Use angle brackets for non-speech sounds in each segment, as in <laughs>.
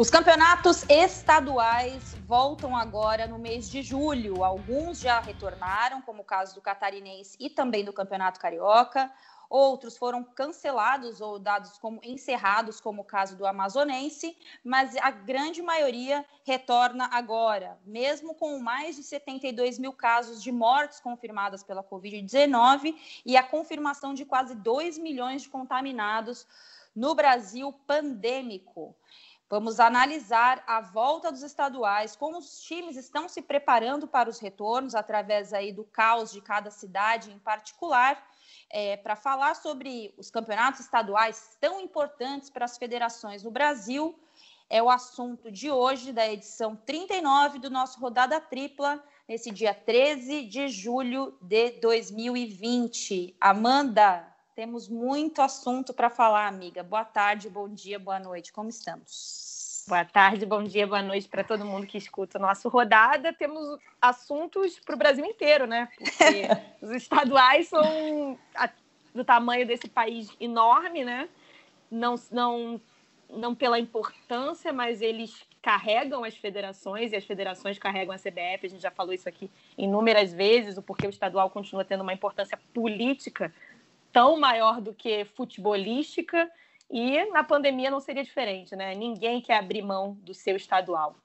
Os campeonatos estaduais voltam agora no mês de julho. Alguns já retornaram, como o caso do Catarinense e também do Campeonato Carioca. Outros foram cancelados ou dados como encerrados, como o caso do Amazonense, mas a grande maioria retorna agora, mesmo com mais de 72 mil casos de mortes confirmadas pela Covid-19 e a confirmação de quase 2 milhões de contaminados no Brasil pandêmico. Vamos analisar a volta dos estaduais, como os times estão se preparando para os retornos, através aí do caos de cada cidade em particular, é, para falar sobre os campeonatos estaduais tão importantes para as federações no Brasil. É o assunto de hoje, da edição 39 do nosso Rodada Tripla, nesse dia 13 de julho de 2020. Amanda, temos muito assunto para falar, amiga. Boa tarde, bom dia, boa noite. Como estamos? Boa tarde, bom dia, boa noite para todo mundo que escuta o nosso rodada. Temos assuntos para o Brasil inteiro, né? Porque <laughs> os estaduais são do tamanho desse país enorme, né? Não, não, não pela importância, mas eles carregam as federações e as federações carregam a CBF. A gente já falou isso aqui inúmeras vezes, o porquê o estadual continua tendo uma importância política tão maior do que futebolística e na pandemia não seria diferente, né? Ninguém quer abrir mão do seu estadual.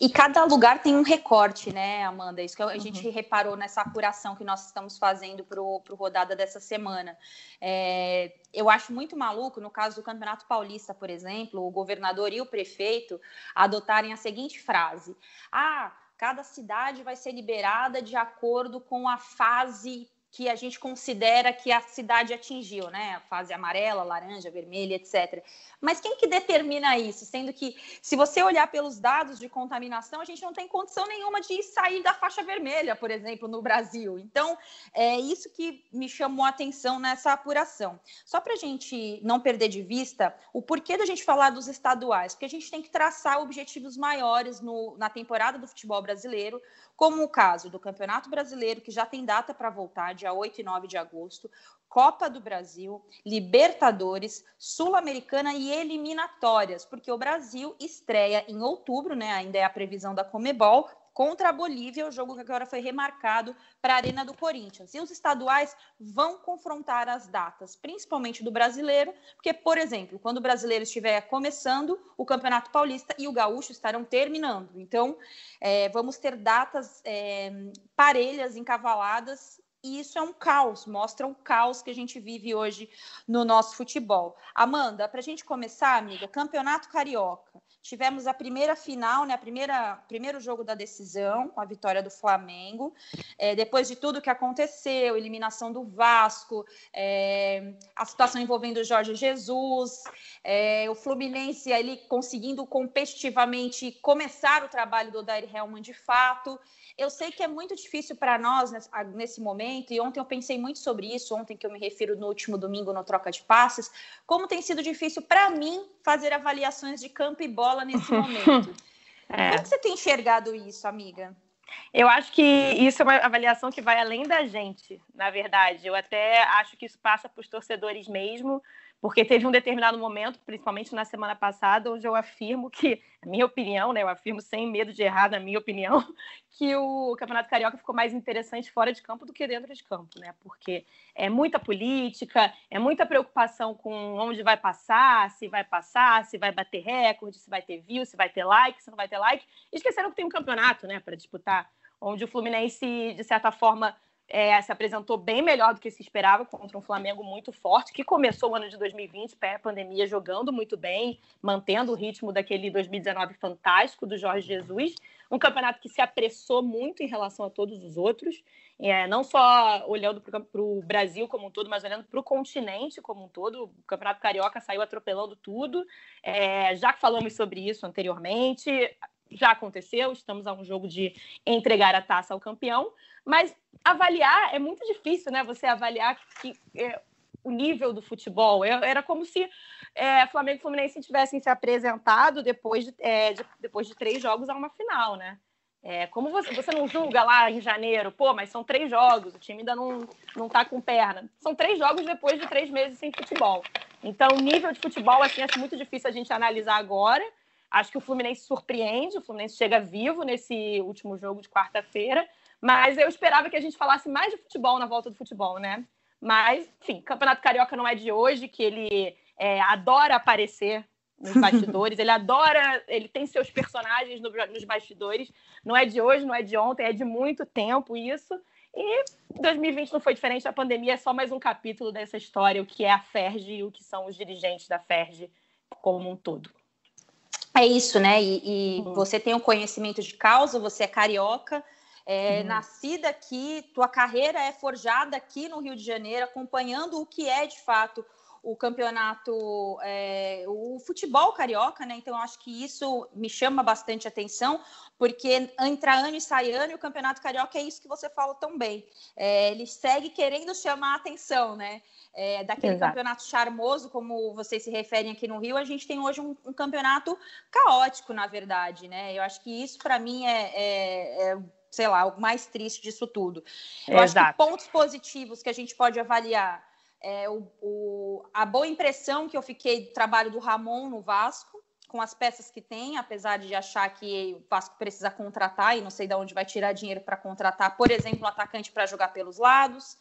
E cada lugar tem um recorte, né, Amanda? Isso que a uhum. gente reparou nessa apuração que nós estamos fazendo para o rodada dessa semana. É, eu acho muito maluco, no caso do Campeonato Paulista, por exemplo, o governador e o prefeito adotarem a seguinte frase: Ah, cada cidade vai ser liberada de acordo com a fase que a gente considera que a cidade atingiu, né? A fase amarela, laranja, vermelha, etc. Mas quem que determina isso? Sendo que, se você olhar pelos dados de contaminação, a gente não tem condição nenhuma de sair da faixa vermelha, por exemplo, no Brasil. Então, é isso que me chamou a atenção nessa apuração. Só para a gente não perder de vista o porquê da gente falar dos estaduais, porque a gente tem que traçar objetivos maiores no, na temporada do futebol brasileiro, como o caso do Campeonato Brasileiro, que já tem data para voltar, dia 8 e 9 de agosto, Copa do Brasil, Libertadores, Sul-Americana e eliminatórias, porque o Brasil estreia em outubro, né? Ainda é a previsão da Comebol, contra a Bolívia, o jogo que agora foi remarcado para a Arena do Corinthians. E os estaduais vão confrontar as datas, principalmente do brasileiro, porque, por exemplo, quando o brasileiro estiver começando, o Campeonato Paulista e o Gaúcho estarão terminando. Então, é, vamos ter datas é, parelhas, encavaladas, e isso é um caos, mostra o caos que a gente vive hoje no nosso futebol. Amanda, para a gente começar, amiga, Campeonato Carioca. Tivemos a primeira final, né? A primeira primeiro jogo da decisão, com a vitória do Flamengo. É, depois de tudo que aconteceu, eliminação do Vasco, é, a situação envolvendo o Jorge Jesus, é, o Fluminense ali conseguindo competitivamente começar o trabalho do Odair Helman de fato. Eu sei que é muito difícil para nós nesse momento, e ontem eu pensei muito sobre isso, ontem que eu me refiro no último domingo no Troca de Passes, como tem sido difícil para mim fazer avaliações de campo e bola nesse momento. <laughs> é. Como você tem enxergado isso, amiga? Eu acho que isso é uma avaliação que vai além da gente, na verdade. Eu até acho que isso passa para os torcedores mesmo, porque teve um determinado momento, principalmente na semana passada, onde eu afirmo que, na minha opinião, né, eu afirmo sem medo de errar, na minha opinião, <laughs> que o Campeonato Carioca ficou mais interessante fora de campo do que dentro de campo, né? Porque é muita política, é muita preocupação com onde vai passar, se vai passar, se vai bater recorde, se vai ter view, se vai ter like, se não vai ter like. Esqueceram que tem um campeonato, né, para disputar, onde o Fluminense, de certa forma, é, se apresentou bem melhor do que se esperava contra um Flamengo muito forte, que começou o ano de 2020, pré-pandemia, jogando muito bem, mantendo o ritmo daquele 2019 fantástico do Jorge Jesus. Um campeonato que se apressou muito em relação a todos os outros, é, não só olhando para o Brasil como um todo, mas olhando para o continente como um todo. O Campeonato Carioca saiu atropelando tudo. É, já falamos sobre isso anteriormente, já aconteceu, estamos a um jogo de entregar a taça ao campeão, mas avaliar é muito difícil, né? Você avaliar que, é, o nível do futebol. Era como se é, Flamengo e Fluminense tivessem se apresentado depois de, é, de, depois de três jogos a uma final, né? É, como você, você não julga lá em janeiro, pô, mas são três jogos, o time ainda não, não tá com perna. São três jogos depois de três meses sem futebol. Então, o nível de futebol, assim, acho muito difícil a gente analisar agora, Acho que o Fluminense surpreende, o Fluminense chega vivo nesse último jogo de quarta-feira, mas eu esperava que a gente falasse mais de futebol na volta do futebol, né? Mas, enfim, Campeonato Carioca não é de hoje, que ele é, adora aparecer nos <laughs> bastidores, ele adora, ele tem seus personagens no, nos bastidores. Não é de hoje, não é de ontem, é de muito tempo isso. E 2020 não foi diferente, a pandemia é só mais um capítulo dessa história, o que é a FERJ e o que são os dirigentes da FERJ como um todo. É isso, né? E, e uhum. você tem o conhecimento de causa, você é carioca, é, uhum. nascida aqui, tua carreira é forjada aqui no Rio de Janeiro, acompanhando o que é de fato o campeonato, é, o futebol carioca, né? Então, acho que isso me chama bastante atenção, porque entra ano e sai ano, e o campeonato carioca é isso que você fala tão bem. É, ele segue querendo chamar a atenção, né? É, daquele Exato. campeonato charmoso, como vocês se referem aqui no Rio, a gente tem hoje um, um campeonato caótico, na verdade, né? Eu acho que isso, para mim, é, é, é sei lá, o mais triste disso tudo. Eu Exato. acho que pontos positivos que a gente pode avaliar é, o, o, a boa impressão que eu fiquei do trabalho do Ramon no Vasco, com as peças que tem, apesar de achar que o Vasco precisa contratar e não sei de onde vai tirar dinheiro para contratar, por exemplo, um atacante para jogar pelos lados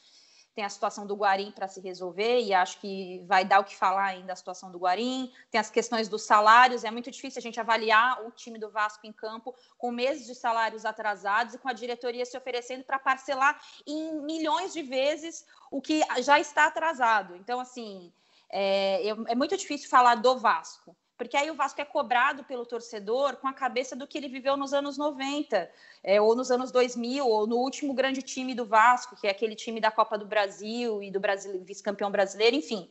tem a situação do Guarim para se resolver, e acho que vai dar o que falar ainda a situação do Guarim, tem as questões dos salários, é muito difícil a gente avaliar o time do Vasco em campo com meses de salários atrasados e com a diretoria se oferecendo para parcelar em milhões de vezes o que já está atrasado. Então, assim, é, é muito difícil falar do Vasco porque aí o Vasco é cobrado pelo torcedor com a cabeça do que ele viveu nos anos 90, é, ou nos anos 2000, ou no último grande time do Vasco, que é aquele time da Copa do Brasil e do Brasil, vice-campeão brasileiro, enfim.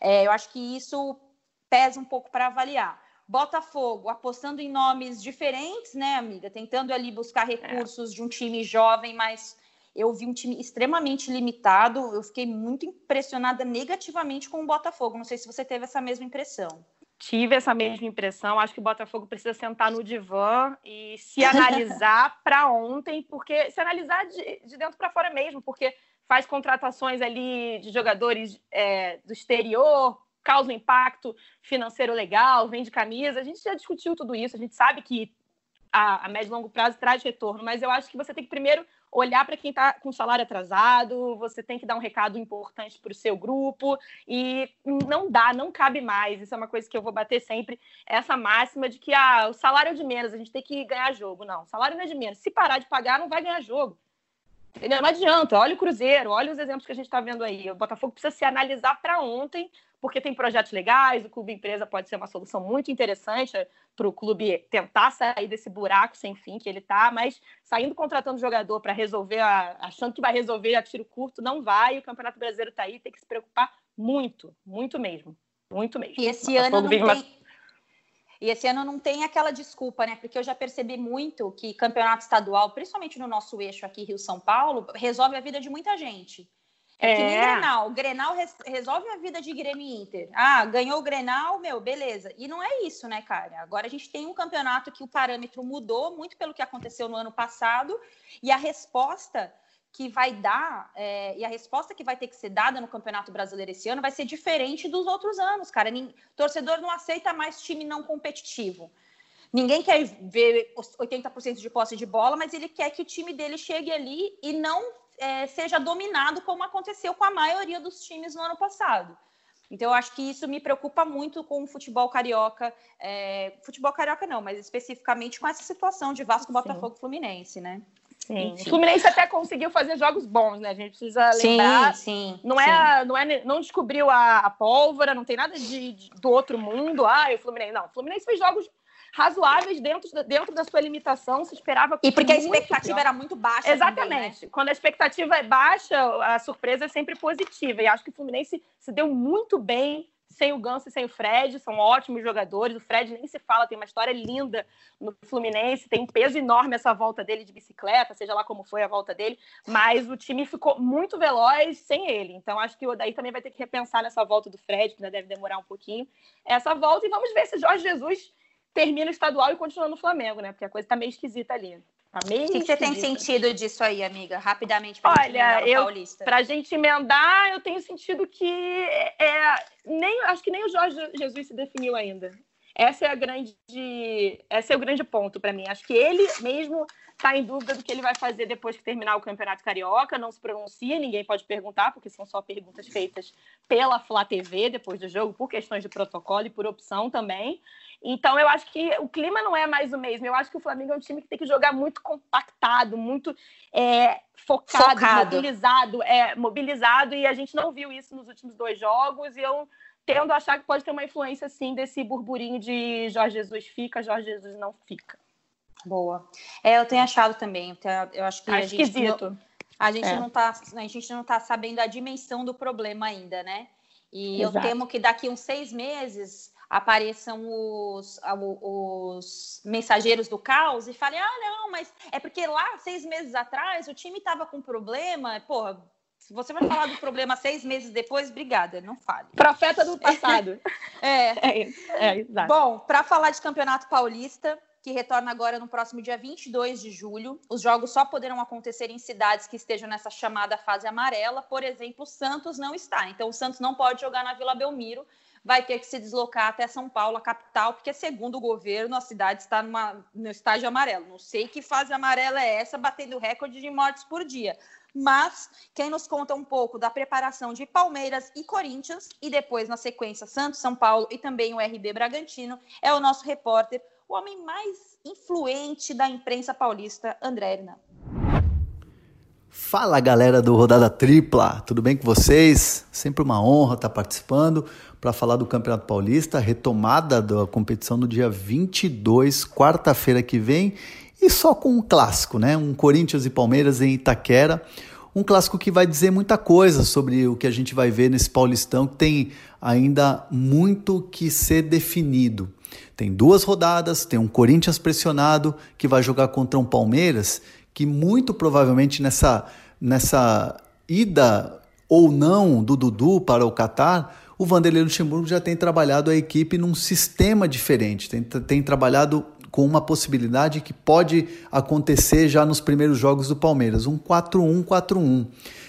É, eu acho que isso pesa um pouco para avaliar. Botafogo apostando em nomes diferentes, né, amiga? Tentando ali buscar é. recursos é. de um time jovem, mas eu vi um time extremamente limitado. Eu fiquei muito impressionada negativamente com o Botafogo. Não sei se você teve essa mesma impressão tive essa mesma impressão. Acho que o Botafogo precisa sentar no divã e se analisar <laughs> para ontem, porque se analisar de, de dentro para fora mesmo, porque faz contratações ali de jogadores é, do exterior, causa um impacto financeiro legal, vende camisa. A gente já discutiu tudo isso, a gente sabe que a, a médio e longo prazo traz retorno, mas eu acho que você tem que primeiro olhar para quem está com salário atrasado, você tem que dar um recado importante para o seu grupo e não dá, não cabe mais. Isso é uma coisa que eu vou bater sempre, essa máxima de que ah, o salário é de menos, a gente tem que ganhar jogo. Não, o salário não é de menos. Se parar de pagar, não vai ganhar jogo. Entendeu? Não adianta. Olha o Cruzeiro, olha os exemplos que a gente está vendo aí. O Botafogo precisa se analisar para ontem, porque tem projetos legais, o clube empresa pode ser uma solução muito interessante para o clube tentar sair desse buraco sem fim que ele está, mas saindo contratando jogador para resolver, a, achando que vai resolver a tiro curto, não vai. O Campeonato Brasileiro está aí, tem que se preocupar muito, muito mesmo. Muito mesmo. E esse ano não tem... Uma... E esse ano não tem aquela desculpa, né? Porque eu já percebi muito que campeonato estadual, principalmente no nosso eixo aqui, Rio-São Paulo, resolve a vida de muita gente. É, é que nem é. Grenal. O Grenal res resolve a vida de Grêmio Inter. Ah, ganhou o Grenal, meu, beleza. E não é isso, né, cara? Agora a gente tem um campeonato que o parâmetro mudou muito pelo que aconteceu no ano passado e a resposta que vai dar é, e a resposta que vai ter que ser dada no Campeonato Brasileiro esse ano vai ser diferente dos outros anos, cara. Torcedor não aceita mais time não competitivo. Ninguém quer ver 80% de posse de bola, mas ele quer que o time dele chegue ali e não é, seja dominado como aconteceu com a maioria dos times no ano passado. Então, eu acho que isso me preocupa muito com o futebol carioca. É, futebol carioca não, mas especificamente com essa situação de Vasco, Botafogo e Fluminense, né? Sim. O Fluminense até conseguiu fazer jogos bons, né? A gente precisa lembrar. Sim, sim. Não, é, sim. não, é, não descobriu a, a pólvora, não tem nada de, de, do outro mundo. Ah, o Fluminense. Não, o Fluminense fez jogos razoáveis dentro, dentro da sua limitação. Se esperava. E porque a expectativa pior. era muito baixa. Exatamente. Também, né? Quando a expectativa é baixa, a surpresa é sempre positiva. E acho que o Fluminense se deu muito bem sem o Ganso e sem o Fred, são ótimos jogadores. O Fred nem se fala, tem uma história linda no Fluminense, tem um peso enorme essa volta dele de bicicleta, seja lá como foi a volta dele, mas o time ficou muito veloz sem ele. Então acho que o Odaí também vai ter que repensar nessa volta do Fred, que ainda deve demorar um pouquinho essa volta, e vamos ver se Jorge Jesus termina o estadual e continua no Flamengo, né? Porque a coisa tá meio esquisita ali. Tá meio o que, que você tem sentido disso aí, amiga? Rapidamente para Olha, eu, Para a gente emendar, eu tenho sentido que é, nem, acho que nem o Jorge Jesus se definiu ainda. essa é a grande, esse é o grande ponto para mim. Acho que ele mesmo está em dúvida do que ele vai fazer depois que terminar o Campeonato Carioca, não se pronuncia, ninguém pode perguntar, porque são só perguntas feitas pela Flá TV depois do jogo, por questões de protocolo e por opção também. Então, eu acho que o clima não é mais o mesmo. Eu acho que o Flamengo é um time que tem que jogar muito compactado, muito é, focado, focado, mobilizado, é, mobilizado, e a gente não viu isso nos últimos dois jogos, e eu tendo a achar que pode ter uma influência, sim, desse burburinho de Jorge Jesus fica, Jorge Jesus não fica. Boa. É, eu tenho achado também. Eu acho que tá a esquisito. gente, a gente é. não tá, a gente não tá sabendo a dimensão do problema ainda, né? E Exato. eu temo que daqui uns seis meses apareçam os, os mensageiros do caos e falem: ah, não, mas é porque lá, seis meses atrás, o time estava com problema. Porra, se você vai falar do problema seis meses depois, obrigada, não fale. Profeta do <laughs> passado. é. <laughs> É, é, exato. Bom, para falar de Campeonato Paulista, que retorna agora no próximo dia 22 de julho. Os jogos só poderão acontecer em cidades que estejam nessa chamada fase amarela. Por exemplo, o Santos não está. Então, o Santos não pode jogar na Vila Belmiro, vai ter que se deslocar até São Paulo, a capital, porque, segundo o governo, a cidade está numa, no estágio amarelo. Não sei que fase amarela é essa, batendo recorde de mortes por dia. Mas quem nos conta um pouco da preparação de Palmeiras e Corinthians, e depois, na sequência, Santos, São Paulo e também o RB Bragantino, é o nosso repórter o homem mais influente da imprensa paulista, André Hernan. Fala galera do Rodada Tripla, tudo bem com vocês? Sempre uma honra estar participando para falar do Campeonato Paulista, retomada da competição no dia 22, quarta-feira que vem, e só com um clássico, né? Um Corinthians e Palmeiras em Itaquera. Um clássico que vai dizer muita coisa sobre o que a gente vai ver nesse Paulistão, que tem ainda muito que ser definido. Tem duas rodadas, tem um Corinthians pressionado que vai jogar contra um Palmeiras que muito provavelmente nessa, nessa ida ou não do Dudu para o Catar, o Vanderlei Luxemburgo já tem trabalhado a equipe num sistema diferente, tem, tem trabalhado com uma possibilidade que pode acontecer já nos primeiros jogos do Palmeiras, um 4-1-4-1.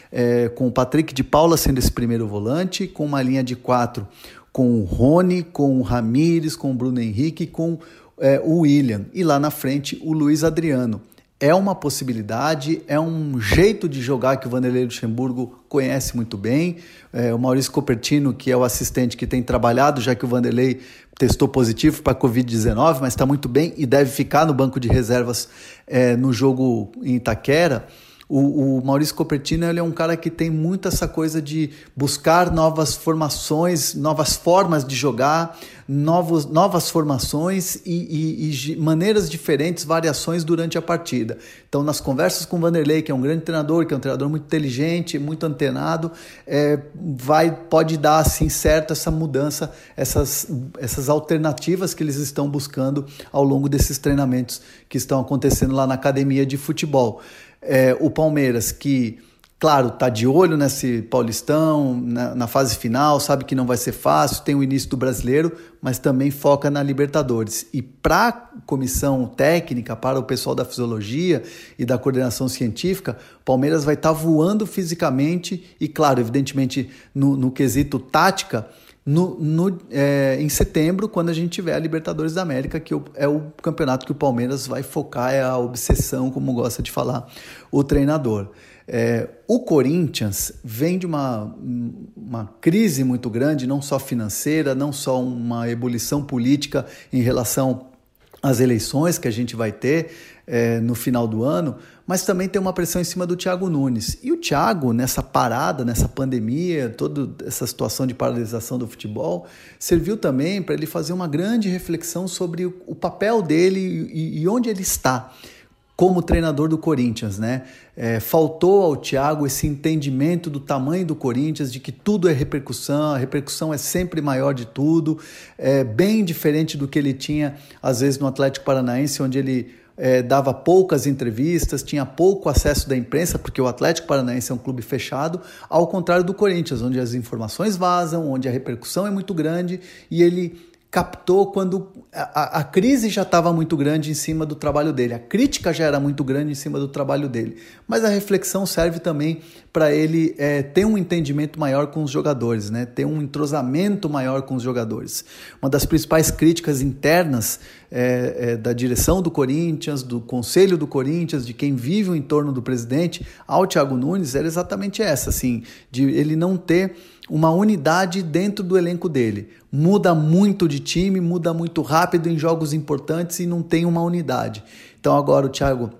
É, com o Patrick de Paula sendo esse primeiro volante, com uma linha de quatro com o Rony, com o Ramires, com o Bruno Henrique, com é, o William. E lá na frente o Luiz Adriano. É uma possibilidade, é um jeito de jogar que o Vanderlei Luxemburgo conhece muito bem. É, o Maurício Copertino, que é o assistente que tem trabalhado, já que o Vanderlei testou positivo para a Covid-19, mas está muito bem e deve ficar no banco de reservas é, no jogo em Itaquera. O, o Maurício Copertino ele é um cara que tem muito essa coisa de buscar novas formações, novas formas de jogar, novos, novas formações e, e, e, maneiras diferentes, variações durante a partida. Então, nas conversas com o Vanderlei, que é um grande treinador, que é um treinador muito inteligente, muito antenado, é, vai pode dar assim certo essa mudança, essas, essas alternativas que eles estão buscando ao longo desses treinamentos que estão acontecendo lá na academia de futebol. É, o Palmeiras, que, claro, está de olho nesse Paulistão, na, na, fase final, sabe que não vai ser fácil, tem o início do brasileiro, mas também foca na Libertadores. E para a comissão técnica, para o pessoal da fisiologia e da coordenação científica, Palmeiras vai estar tá voando fisicamente e, claro, evidentemente, no, no quesito tática no, no, é, em setembro, quando a gente tiver a Libertadores da América, que é o campeonato que o Palmeiras vai focar, é a obsessão, como gosta de falar o treinador. É, o Corinthians vem de uma, uma crise muito grande, não só financeira, não só uma ebulição política em relação às eleições que a gente vai ter é, no final do ano, mas também tem uma pressão em cima do Thiago Nunes. E o Thiago, nessa parada, nessa pandemia, toda essa situação de paralisação do futebol, serviu também para ele fazer uma grande reflexão sobre o papel dele e, e onde ele está como treinador do Corinthians, né? É, faltou ao Thiago esse entendimento do tamanho do Corinthians, de que tudo é repercussão, a repercussão é sempre maior de tudo, é bem diferente do que ele tinha às vezes no Atlético Paranaense, onde ele é, dava poucas entrevistas, tinha pouco acesso da imprensa, porque o Atlético Paranaense é um clube fechado, ao contrário do Corinthians, onde as informações vazam, onde a repercussão é muito grande e ele captou quando a, a crise já estava muito grande em cima do trabalho dele, a crítica já era muito grande em cima do trabalho dele. Mas a reflexão serve também para ele é, ter um entendimento maior com os jogadores, né? ter um entrosamento maior com os jogadores. Uma das principais críticas internas é, é, da direção do Corinthians, do conselho do Corinthians, de quem vive o entorno do presidente ao Thiago Nunes era exatamente essa, assim, de ele não ter uma unidade dentro do elenco dele. Muda muito de time, muda muito rápido em jogos importantes e não tem uma unidade. Então agora o Thiago,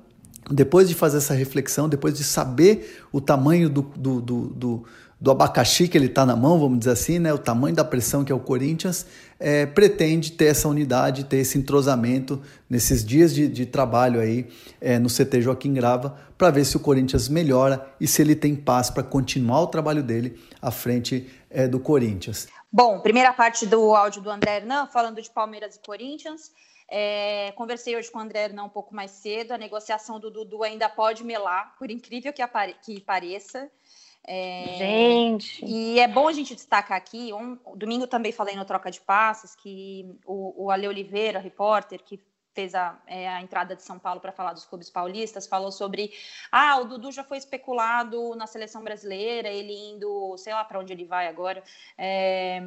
depois de fazer essa reflexão, depois de saber o tamanho do, do, do, do do abacaxi que ele está na mão, vamos dizer assim, né, o tamanho da pressão que é o Corinthians, é, pretende ter essa unidade, ter esse entrosamento nesses dias de, de trabalho aí é, no CT Joaquim Grava, para ver se o Corinthians melhora e se ele tem paz para continuar o trabalho dele à frente é, do Corinthians. Bom, primeira parte do áudio do André Hernan, falando de Palmeiras e Corinthians. É, conversei hoje com o André Hernan um pouco mais cedo. A negociação do Dudu ainda pode melar, por incrível que, que pareça. É, gente! E é bom a gente destacar aqui, um, domingo também falei no Troca de Passes, que o, o Ale Oliveira, repórter, que fez a, é, a entrada de São Paulo para falar dos clubes paulistas, falou sobre, ah, o Dudu já foi especulado na seleção brasileira, ele indo, sei lá para onde ele vai agora, é,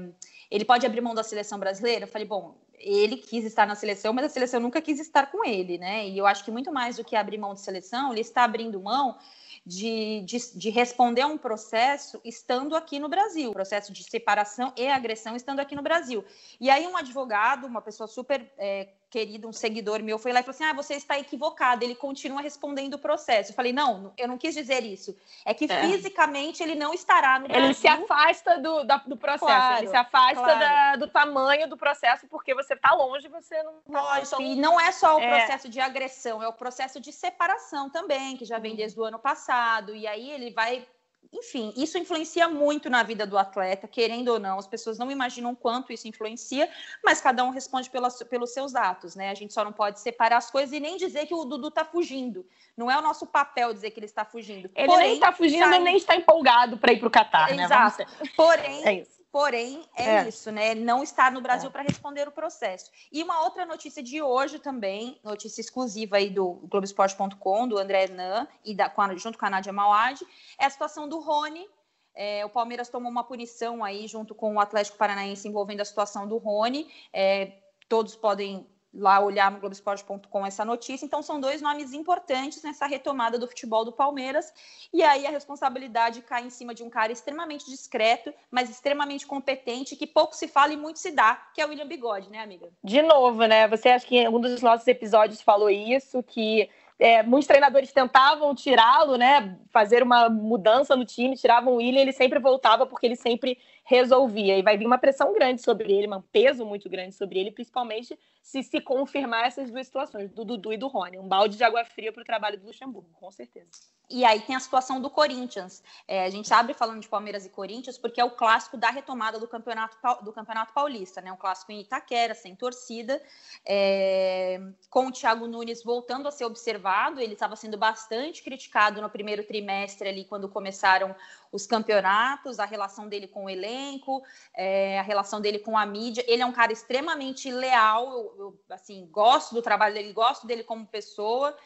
ele pode abrir mão da seleção brasileira? Eu falei, bom, ele quis estar na seleção, mas a seleção nunca quis estar com ele, né? E eu acho que muito mais do que abrir mão de seleção, ele está abrindo mão de, de, de, responder a um processo estando aqui no Brasil, processo de separação e agressão estando aqui no Brasil. E aí um advogado, uma pessoa super é, querido, um seguidor meu, foi lá e falou assim: ah, você está equivocado. Ele continua respondendo o processo. Eu falei: não, eu não quis dizer isso. É que é. fisicamente ele não estará no Brasil. Ele se afasta do, da, do processo, claro, ele se afasta claro. da, do tamanho do processo, porque você está longe você não. Lógico, então... e não é só o é. processo de agressão, é o processo de separação também, que já vem desde o ano passado. E aí ele vai enfim, isso influencia muito na vida do atleta, querendo ou não. As pessoas não imaginam quanto isso influencia, mas cada um responde pelas, pelos seus atos, né? A gente só não pode separar as coisas e nem dizer que o Dudu está fugindo. Não é o nosso papel dizer que ele está fugindo. Ele Porém, nem está fugindo, sai... nem está empolgado para ir para o Catar, né? Exato. Porém, é isso. Porém, é, é, isso, né? Não estar no Brasil é. para responder o processo. E uma outra notícia de hoje também, notícia exclusiva aí do Globoesporte.com, do André Hernan, e da, com a, junto com a Nádia Mauad, é a situação do Rony. É, o Palmeiras tomou uma punição aí junto com o Atlético Paranaense envolvendo a situação do Rony. É, todos podem lá olhar no Globoesporte.com essa notícia. Então, são dois nomes importantes nessa retomada do futebol do Palmeiras. E aí a responsabilidade cai em cima de um cara extremamente discreto, mas extremamente competente, que pouco se fala e muito se dá, que é o William Bigode, né, amiga? De novo, né? Você acha que em um dos nossos episódios falou isso, que é, muitos treinadores tentavam tirá-lo, né? Fazer uma mudança no time, tiravam o William, ele sempre voltava porque ele sempre resolvia. E vai vir uma pressão grande sobre ele, um peso muito grande sobre ele, principalmente se se confirmar essas duas situações, do Dudu e do Rony. Um balde de água fria para o trabalho do Luxemburgo, com certeza. E aí tem a situação do Corinthians. É, a gente abre falando de Palmeiras e Corinthians porque é o clássico da retomada do campeonato, do campeonato paulista, né? Um clássico em Itaquera, sem torcida, é, com o Thiago Nunes voltando a ser observado. Ele estava sendo bastante criticado no primeiro trimestre ali, quando começaram os campeonatos, a relação dele com o elenco, é, a relação dele com a mídia. Ele é um cara extremamente leal. Eu, eu assim gosto do trabalho dele, gosto dele como pessoa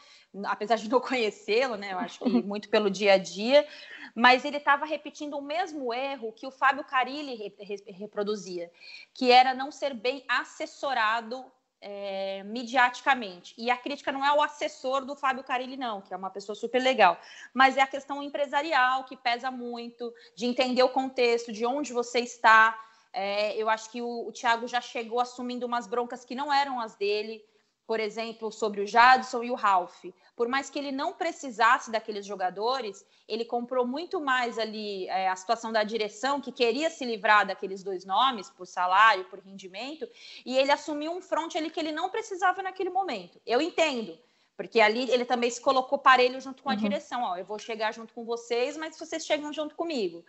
apesar de não <laughs> conhecê-lo, né? Eu acho que <laughs> muito pelo dia a dia, mas ele estava repetindo o mesmo erro que o Fábio Carilli re, re, reproduzia, que era não ser bem assessorado é, midiaticamente. E a crítica não é o assessor do Fábio Carilli, não, que é uma pessoa super legal, mas é a questão empresarial que pesa muito, de entender o contexto, de onde você está. É, eu acho que o, o Thiago já chegou assumindo umas broncas que não eram as dele por exemplo, sobre o Jadson e o Ralph. Por mais que ele não precisasse daqueles jogadores, ele comprou muito mais ali é, a situação da direção, que queria se livrar daqueles dois nomes, por salário, por rendimento, e ele assumiu um front ali que ele não precisava naquele momento. Eu entendo, porque ali ele também se colocou parelho junto com a uhum. direção. Ó, eu vou chegar junto com vocês, mas vocês chegam junto comigo.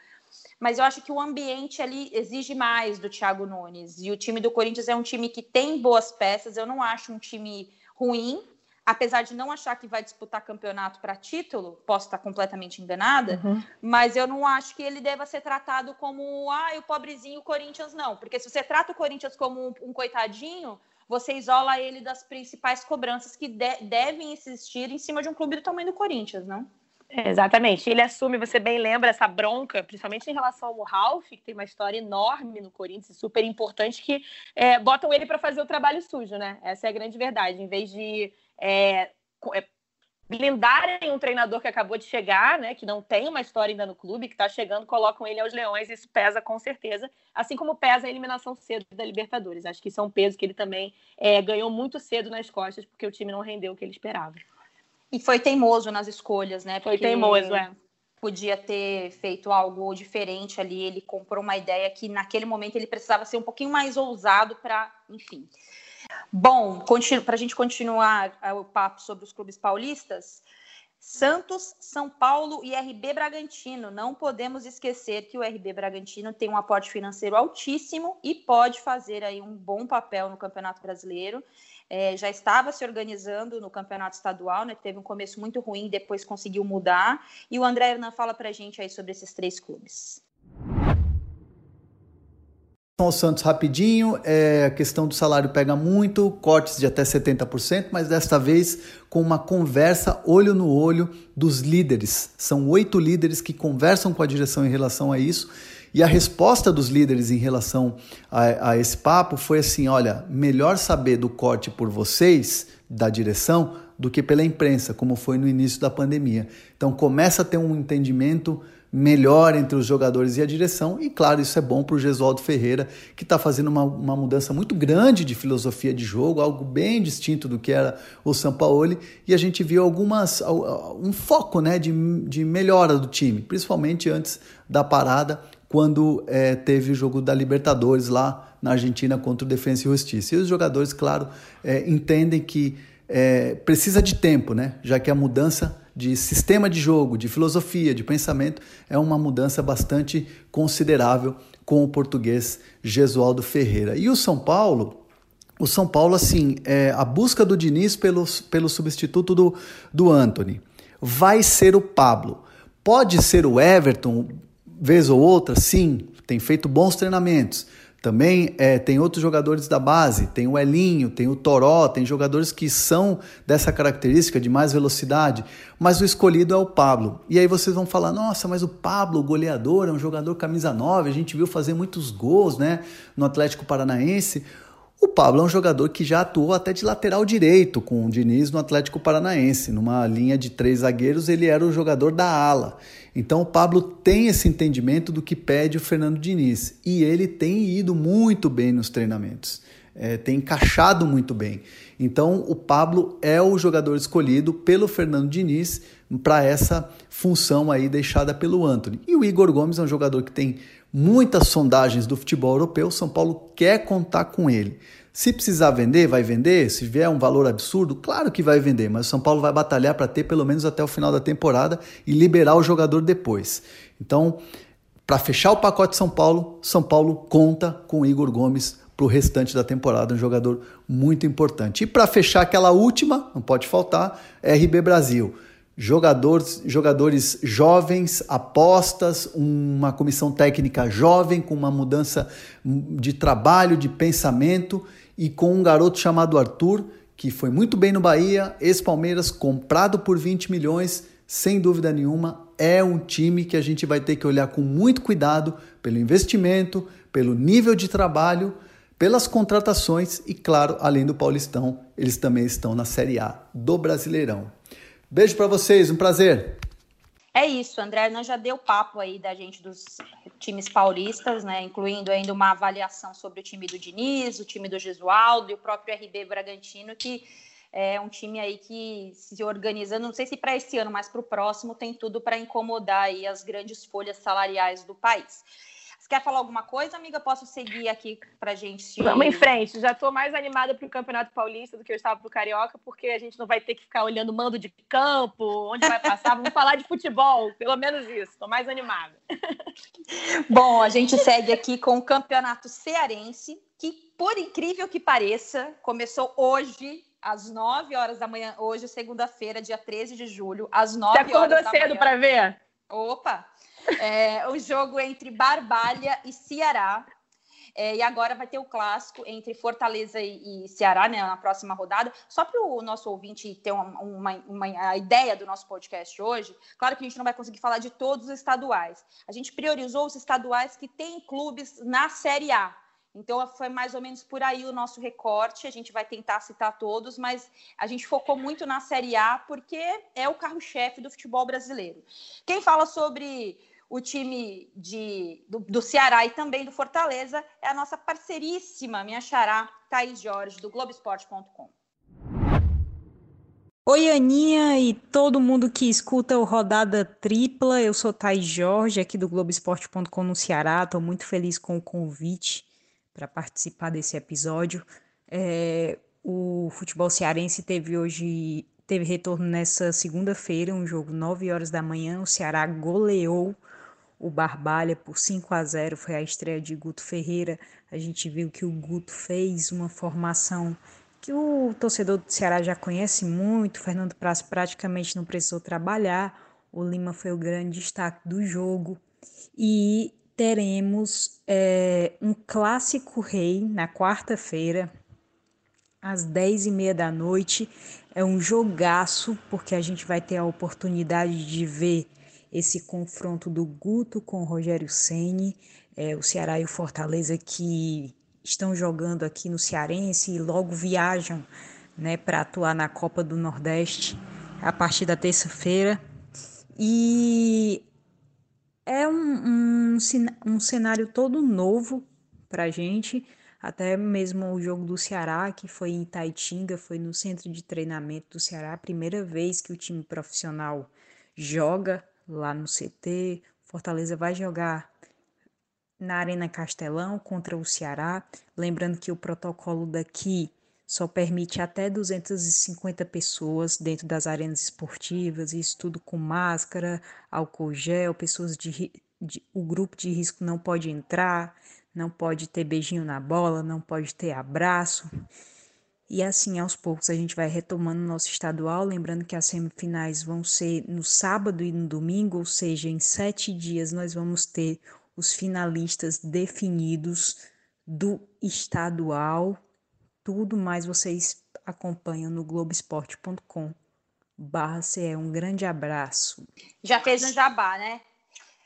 Mas eu acho que o ambiente ali exige mais do Thiago Nunes. E o time do Corinthians é um time que tem boas peças. Eu não acho um time ruim. apesar de não achar que vai disputar campeonato para título, posso estar completamente enganada, uhum. mas eu não acho que ele deva ser tratado como, ah, o pobrezinho Corinthians, não. Porque se você trata o Corinthians como um, um coitadinho, você isola ele das principais cobranças que de devem existir em cima de um clube do tamanho do Corinthians, não? Exatamente. Ele assume, você bem lembra, essa bronca, principalmente em relação ao Ralf, que tem uma história enorme no Corinthians, super importante, que é, botam ele para fazer o trabalho sujo, né? Essa é a grande verdade. Em vez de é, é, blindarem um treinador que acabou de chegar, né, que não tem uma história ainda no clube, que está chegando, colocam ele aos leões, isso pesa com certeza, assim como pesa a eliminação cedo da Libertadores. Acho que isso é um peso que ele também é, ganhou muito cedo nas costas, porque o time não rendeu o que ele esperava. E foi teimoso nas escolhas, né? Porque foi teimoso, é. Podia ter feito algo diferente ali. Ele comprou uma ideia que naquele momento ele precisava ser um pouquinho mais ousado para, enfim. Bom, para a gente continuar o papo sobre os clubes paulistas, Santos, São Paulo e RB Bragantino. Não podemos esquecer que o RB Bragantino tem um aporte financeiro altíssimo e pode fazer aí um bom papel no Campeonato Brasileiro. É, já estava se organizando no campeonato estadual, né? Teve um começo muito ruim, depois conseguiu mudar. E o André Hernan fala para a gente aí sobre esses três clubes ao Santos rapidinho, é, a questão do salário pega muito, cortes de até 70%, mas desta vez com uma conversa olho no olho dos líderes. São oito líderes que conversam com a direção em relação a isso. E a resposta dos líderes em relação a, a esse papo foi assim: olha, melhor saber do corte por vocês, da direção, do que pela imprensa, como foi no início da pandemia. Então começa a ter um entendimento melhor entre os jogadores e a direção. E claro, isso é bom para o Gesualdo Ferreira, que está fazendo uma, uma mudança muito grande de filosofia de jogo, algo bem distinto do que era o Sampaoli. E a gente viu algumas um foco né, de, de melhora do time, principalmente antes da parada, quando é, teve o jogo da Libertadores lá na Argentina contra o Defensa e Justiça. E os jogadores, claro, é, entendem que é, precisa de tempo, né? já que a mudança de sistema de jogo, de filosofia, de pensamento, é uma mudança bastante considerável com o português Gesualdo Ferreira. E o São Paulo, o São Paulo, assim, é a busca do Diniz pelo, pelo substituto do, do Anthony. Vai ser o Pablo. Pode ser o Everton, vez ou outra, sim, tem feito bons treinamentos. Também é, tem outros jogadores da base, tem o Elinho, tem o Toró, tem jogadores que são dessa característica de mais velocidade, mas o escolhido é o Pablo. E aí vocês vão falar: nossa, mas o Pablo, o goleador, é um jogador camisa 9, a gente viu fazer muitos gols né, no Atlético Paranaense. O Pablo é um jogador que já atuou até de lateral direito com o Diniz no Atlético Paranaense. Numa linha de três zagueiros, ele era o jogador da ala. Então o Pablo tem esse entendimento do que pede o Fernando Diniz e ele tem ido muito bem nos treinamentos, é, tem encaixado muito bem. Então o Pablo é o jogador escolhido pelo Fernando Diniz para essa função aí deixada pelo Anthony. E o Igor Gomes é um jogador que tem muitas sondagens do futebol europeu, São Paulo quer contar com ele. Se precisar vender, vai vender. Se vier um valor absurdo, claro que vai vender, mas o São Paulo vai batalhar para ter pelo menos até o final da temporada e liberar o jogador depois. Então, para fechar o pacote São Paulo, São Paulo conta com Igor Gomes para o restante da temporada, um jogador muito importante. E para fechar aquela última, não pode faltar, RB Brasil jogadores, jogadores jovens, apostas, uma comissão técnica jovem com uma mudança de trabalho, de pensamento e com um garoto chamado Arthur, que foi muito bem no Bahia, ex-Palmeiras, comprado por 20 milhões, sem dúvida nenhuma, é um time que a gente vai ter que olhar com muito cuidado pelo investimento, pelo nível de trabalho, pelas contratações e, claro, além do Paulistão, eles também estão na Série A do Brasileirão. Beijo para vocês, um prazer. É isso, André. Nós já deu papo aí da gente dos times paulistas, né? Incluindo ainda uma avaliação sobre o time do Diniz, o time do Gesualdo e o próprio RB Bragantino, que é um time aí que se organizando, não sei se para esse ano, mas para o próximo, tem tudo para incomodar aí as grandes folhas salariais do país. Você quer falar alguma coisa, amiga? Posso seguir aqui para gente? Vamos em frente. Já estou mais animada para o Campeonato Paulista do que eu estava para o Carioca, porque a gente não vai ter que ficar olhando mando de campo, onde vai passar. Vamos falar de futebol, pelo menos isso. Estou mais animada. Bom, a gente segue aqui com o Campeonato Cearense, que, por incrível que pareça, começou hoje às 9 horas da manhã, hoje, segunda-feira, dia 13 de julho, às 9 Você horas da cedo para ver? Opa! É, o jogo entre Barbalha e Ceará. É, e agora vai ter o clássico entre Fortaleza e, e Ceará, né, na próxima rodada. Só para o nosso ouvinte ter uma, uma, uma, ideia do nosso podcast hoje, claro que a gente não vai conseguir falar de todos os estaduais. A gente priorizou os estaduais que têm clubes na Série A. Então, foi mais ou menos por aí o nosso recorte. A gente vai tentar citar todos, mas a gente focou muito na Série A porque é o carro-chefe do futebol brasileiro. Quem fala sobre o time de, do, do, Ceará e também do Fortaleza é a nossa parceiríssima, minha xará, Thaís Jorge, do Globoesporte.com. Oi, Aninha e todo mundo que escuta o Rodada Tripla. Eu sou Thaís Jorge, aqui do Globoesporte.com no Ceará. Estou muito feliz com o convite para participar desse episódio. É, o futebol cearense teve hoje teve retorno nessa segunda-feira, um jogo 9 horas da manhã. O Ceará goleou o Barbalha por 5 a 0 foi a estreia de Guto Ferreira. A gente viu que o Guto fez uma formação que o torcedor do Ceará já conhece muito. Fernando Praz praticamente não precisou trabalhar. O Lima foi o grande destaque do jogo. E teremos é, um clássico rei na quarta-feira, às 10 e meia da noite. É um jogaço, porque a gente vai ter a oportunidade de ver esse confronto do Guto com o Rogério Ceni, é, o Ceará e o Fortaleza que estão jogando aqui no Cearense e logo viajam né, para atuar na Copa do Nordeste a partir da terça-feira. E é um, um, um cenário todo novo para a gente, até mesmo o jogo do Ceará, que foi em Itaitinga, foi no centro de treinamento do Ceará, a primeira vez que o time profissional joga lá no CT. Fortaleza vai jogar na Arena Castelão contra o Ceará. Lembrando que o protocolo daqui só permite até 250 pessoas dentro das arenas esportivas, isso tudo com máscara, álcool gel, pessoas de, de, o grupo de risco não pode entrar, não pode ter beijinho na bola, não pode ter abraço. E assim, aos poucos, a gente vai retomando o nosso estadual, lembrando que as semifinais vão ser no sábado e no domingo, ou seja, em sete dias nós vamos ter os finalistas definidos do estadual. Tudo mais vocês acompanham no globesport.com. Barra CE. Um grande abraço. Já fez um jabá, né?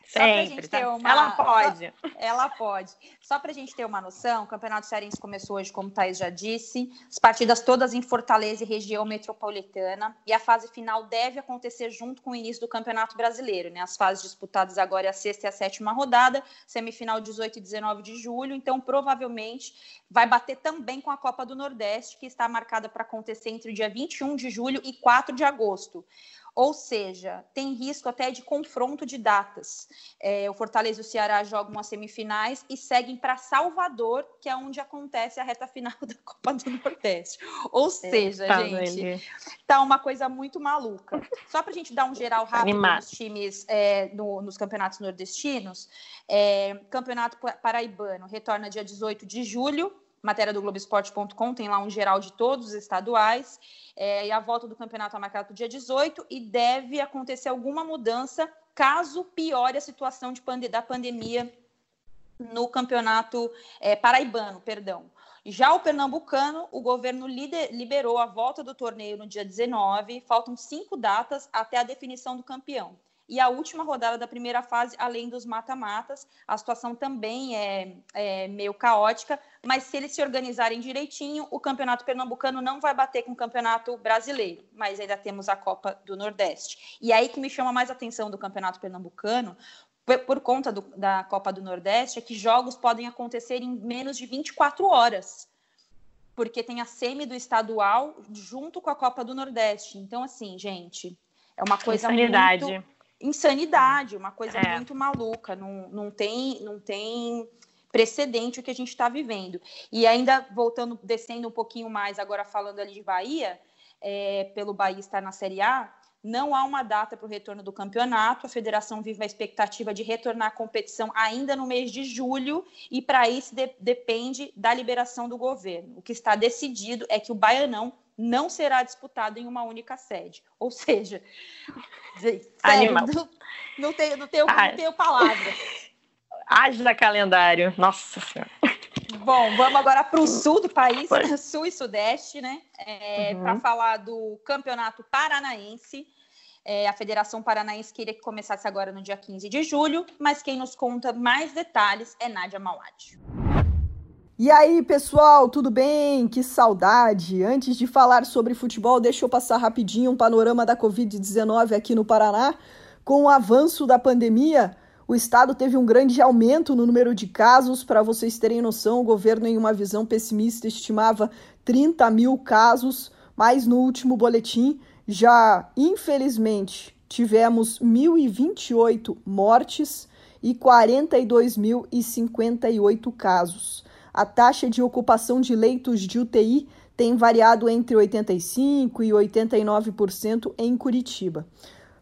Sempre. Tá? Uma... Ela pode. Ela pode. Só para a gente ter uma noção, o Campeonato Cearense começou hoje, como o Thaís já disse, as partidas todas em Fortaleza e região metropolitana, e a fase final deve acontecer junto com o início do Campeonato Brasileiro, né? As fases disputadas agora é a sexta e a sétima rodada, semifinal 18 e 19 de julho, então provavelmente vai bater também com a Copa do Nordeste, que está marcada para acontecer entre o dia 21 de julho e 4 de agosto. Ou seja, tem risco até de confronto de datas. É, o Fortaleza e o Ceará jogam as semifinais e seguem para Salvador, que é onde acontece a reta final <laughs> da Copa do Nordeste. Ou seja, tá gente, ele. tá uma coisa muito maluca. Só para a gente dar um geral rápido nos times é, no, nos campeonatos nordestinos, é, Campeonato Paraibano retorna dia 18 de julho matéria do Globoesporte.com, tem lá um geral de todos os estaduais. É, e a volta do campeonato é marcada para o dia 18 e deve acontecer alguma mudança caso piore a situação de pande da pandemia no campeonato é, paraibano, perdão. Já o pernambucano, o governo liberou a volta do torneio no dia 19, faltam cinco datas até a definição do campeão e a última rodada da primeira fase, além dos mata-matas. A situação também é, é, meio caótica, mas se eles se organizarem direitinho, o campeonato pernambucano não vai bater com o campeonato brasileiro, mas ainda temos a Copa do Nordeste. E aí que me chama mais atenção do campeonato pernambucano, por conta do, da Copa do Nordeste, é que jogos podem acontecer em menos de 24 horas porque tem a semi do estadual junto com a Copa do Nordeste. Então, assim, gente, é uma coisa Insanidade. muito insanidade, uma coisa é. muito maluca, não, não, tem, não tem precedente o que a gente está vivendo. E ainda voltando, descendo um pouquinho mais, agora falando ali de Bahia, é, pelo Bahia estar na Série A, não há uma data para o retorno do campeonato. A federação vive a expectativa de retornar à competição ainda no mês de julho, e para isso de, depende da liberação do governo. O que está decidido é que o Baianão não será disputado em uma única sede. Ou seja, <laughs> sério, não, não, tenho, não, tenho, não tenho palavras. <laughs> Haja calendário, nossa senhora. Bom, vamos agora para o sul do país, <laughs> sul e sudeste, né? É, uhum. Para falar do campeonato paranaense. É, a Federação Paranaense queria que começasse agora no dia 15 de julho, mas quem nos conta mais detalhes é Nádia Mauad. E aí, pessoal, tudo bem? Que saudade! Antes de falar sobre futebol, deixa eu passar rapidinho um panorama da Covid-19 aqui no Paraná. Com o avanço da pandemia, o estado teve um grande aumento no número de casos. Para vocês terem noção, o governo, em uma visão pessimista, estimava 30 mil casos, mas no último boletim já, infelizmente, tivemos 1.028 mortes e 42.058 casos. A taxa de ocupação de leitos de UTI tem variado entre 85% e 89% em Curitiba.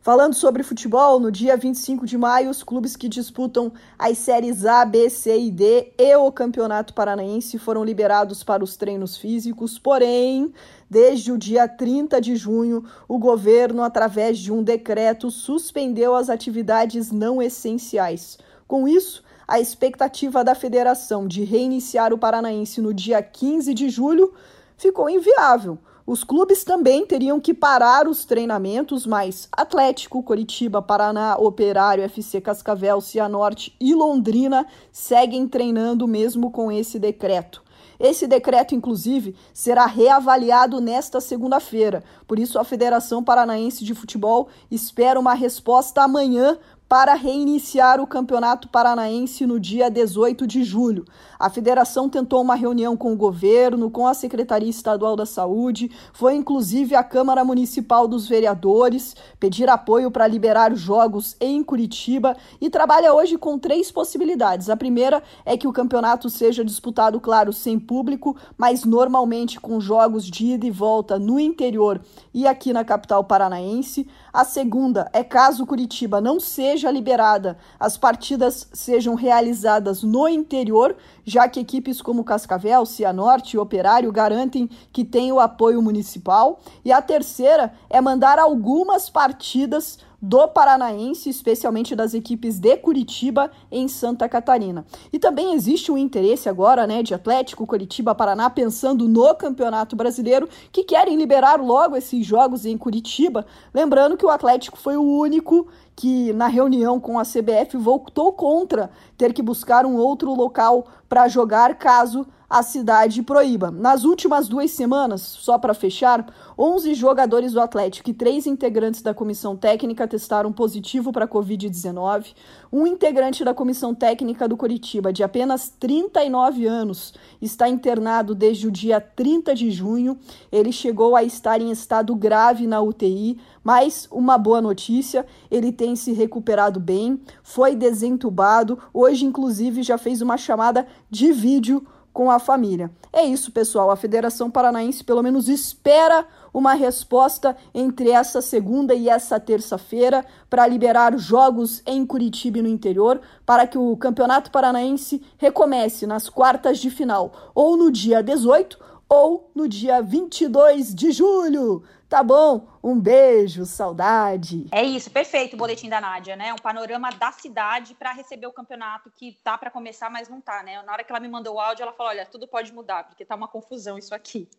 Falando sobre futebol, no dia 25 de maio, os clubes que disputam as séries A, B, C e D e o Campeonato Paranaense foram liberados para os treinos físicos, porém, desde o dia 30 de junho, o governo, através de um decreto, suspendeu as atividades não essenciais. Com isso, a expectativa da federação de reiniciar o Paranaense no dia 15 de julho ficou inviável os clubes também teriam que parar os treinamentos, mas Atlético, Coritiba, Paraná, Operário, FC Cascavel, Cianorte e Londrina seguem treinando mesmo com esse decreto. Esse decreto, inclusive, será reavaliado nesta segunda-feira. Por isso, a Federação Paranaense de Futebol espera uma resposta amanhã para reiniciar o Campeonato Paranaense no dia 18 de julho. A federação tentou uma reunião com o governo, com a Secretaria Estadual da Saúde, foi inclusive à Câmara Municipal dos Vereadores pedir apoio para liberar os jogos em Curitiba e trabalha hoje com três possibilidades. A primeira é que o campeonato seja disputado, claro, sem público, mas normalmente com jogos de ida e volta no interior e aqui na capital paranaense. A segunda é caso Curitiba não seja liberada, as partidas sejam realizadas no interior, já que equipes como Cascavel, Cianorte e Operário garantem que tem o apoio municipal. E a terceira é mandar algumas partidas do Paranaense, especialmente das equipes de Curitiba em Santa Catarina. E também existe um interesse agora, né, de Atlético, Curitiba, Paraná, pensando no Campeonato Brasileiro, que querem liberar logo esses jogos em Curitiba. Lembrando que o Atlético foi o único que na reunião com a CBF votou contra ter que buscar um outro local para jogar caso a cidade proíba. Nas últimas duas semanas, só para fechar, 11 jogadores do Atlético e três integrantes da comissão técnica testaram positivo para a Covid-19. Um integrante da comissão técnica do Curitiba, de apenas 39 anos, está internado desde o dia 30 de junho. Ele chegou a estar em estado grave na UTI, mas uma boa notícia: ele tem se recuperado bem, foi desentubado. Hoje, inclusive, já fez uma chamada de vídeo com a família. É isso, pessoal. A Federação Paranaense pelo menos espera uma resposta entre essa segunda e essa terça-feira para liberar jogos em Curitiba e no interior, para que o Campeonato Paranaense recomece nas quartas de final, ou no dia 18 ou no dia 22 de julho. Tá bom? Um beijo, saudade. É isso, perfeito o boletim da Nádia, né? Um panorama da cidade para receber o campeonato que tá para começar, mas não tá, né? Na hora que ela me mandou o áudio, ela falou: "Olha, tudo pode mudar, porque tá uma confusão isso aqui".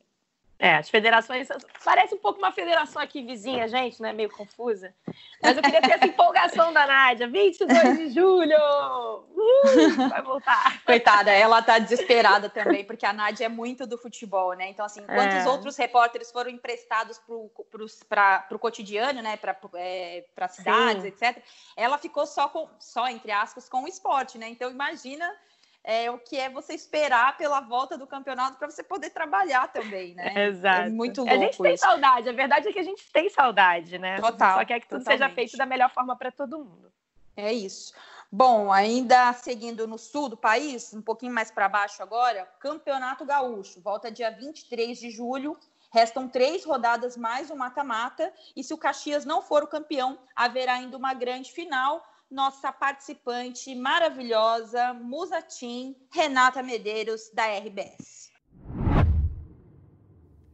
É, as federações. Parece um pouco uma federação aqui vizinha, gente, né? Meio confusa. Mas eu queria ter essa empolgação da Nádia. 22 de julho! Uh, vai voltar. Coitada, ela tá desesperada também, porque a Nádia é muito do futebol, né? Então, assim, enquanto é. os outros repórteres foram emprestados para o cotidiano, né? Para é, cidades, Sim. etc., ela ficou só com, só, entre aspas, com o esporte, né? Então, imagina é, o que é você esperar pela volta do campeonato para você poder trabalhar também, né? <laughs> Exato. É muito louco. A gente tem isso. saudade, a verdade é que a gente tem saudade, né? Total. Só quer que tudo totalmente. seja feito da melhor forma para todo mundo. É isso. Bom, ainda seguindo no sul do país, um pouquinho mais para baixo agora, Campeonato Gaúcho, volta dia 23 de julho. Restam três rodadas mais um mata-mata, e se o Caxias não for o campeão, haverá ainda uma grande final nossa participante maravilhosa, Musatim, Renata Medeiros, da RBS.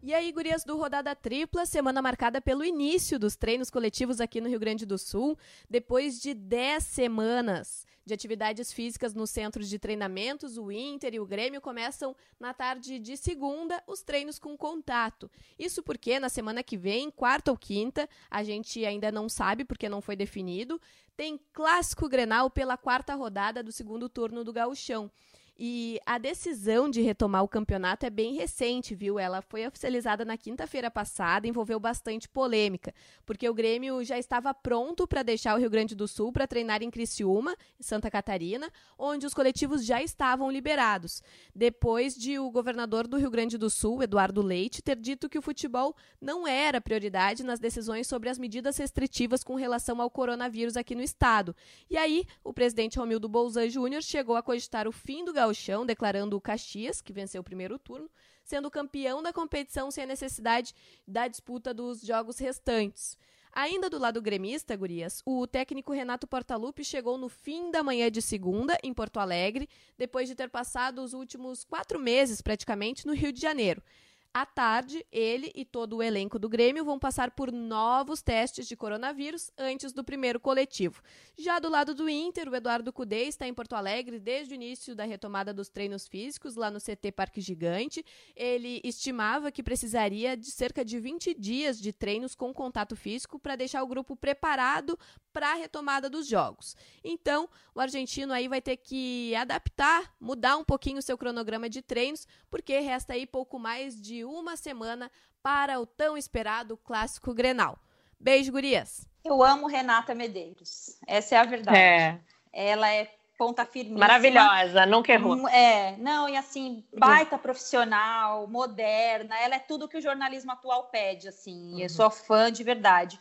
E aí, gurias do Rodada Tripla, semana marcada pelo início dos treinos coletivos aqui no Rio Grande do Sul, depois de 10 semanas de atividades físicas nos centros de treinamentos, o Inter e o Grêmio começam na tarde de segunda os treinos com contato. Isso porque na semana que vem, quarta ou quinta, a gente ainda não sabe porque não foi definido, tem clássico Grenal pela quarta rodada do segundo turno do Gauchão. E a decisão de retomar o campeonato é bem recente, viu? Ela foi oficializada na quinta-feira passada, envolveu bastante polêmica, porque o Grêmio já estava pronto para deixar o Rio Grande do Sul para treinar em Criciúma, Santa Catarina, onde os coletivos já estavam liberados, depois de o governador do Rio Grande do Sul, Eduardo Leite, ter dito que o futebol não era prioridade nas decisões sobre as medidas restritivas com relação ao coronavírus aqui no estado. E aí, o presidente Romildo Bolzan Júnior chegou a cogitar o fim do Gauchão, declarando o Caxias, que venceu o primeiro turno, sendo campeão da competição sem a necessidade da disputa dos jogos restantes. Ainda do lado gremista, gurias, o técnico Renato Portaluppi chegou no fim da manhã de segunda, em Porto Alegre, depois de ter passado os últimos quatro meses, praticamente, no Rio de Janeiro. À tarde, ele e todo o elenco do Grêmio vão passar por novos testes de coronavírus antes do primeiro coletivo. Já do lado do Inter, o Eduardo Cudê está em Porto Alegre desde o início da retomada dos treinos físicos lá no CT Parque Gigante. Ele estimava que precisaria de cerca de 20 dias de treinos com contato físico para deixar o grupo preparado para a retomada dos jogos. Então, o argentino aí vai ter que adaptar, mudar um pouquinho o seu cronograma de treinos, porque resta aí pouco mais de uma semana para o tão esperado clássico Grenal. Beijo, gurias. Eu amo Renata Medeiros. Essa é a verdade. É. Ela é ponta firme. Maravilhosa, nunca errou. É, não, e assim, baita profissional, moderna, ela é tudo que o jornalismo atual pede, assim. Uhum. Eu sou fã de verdade.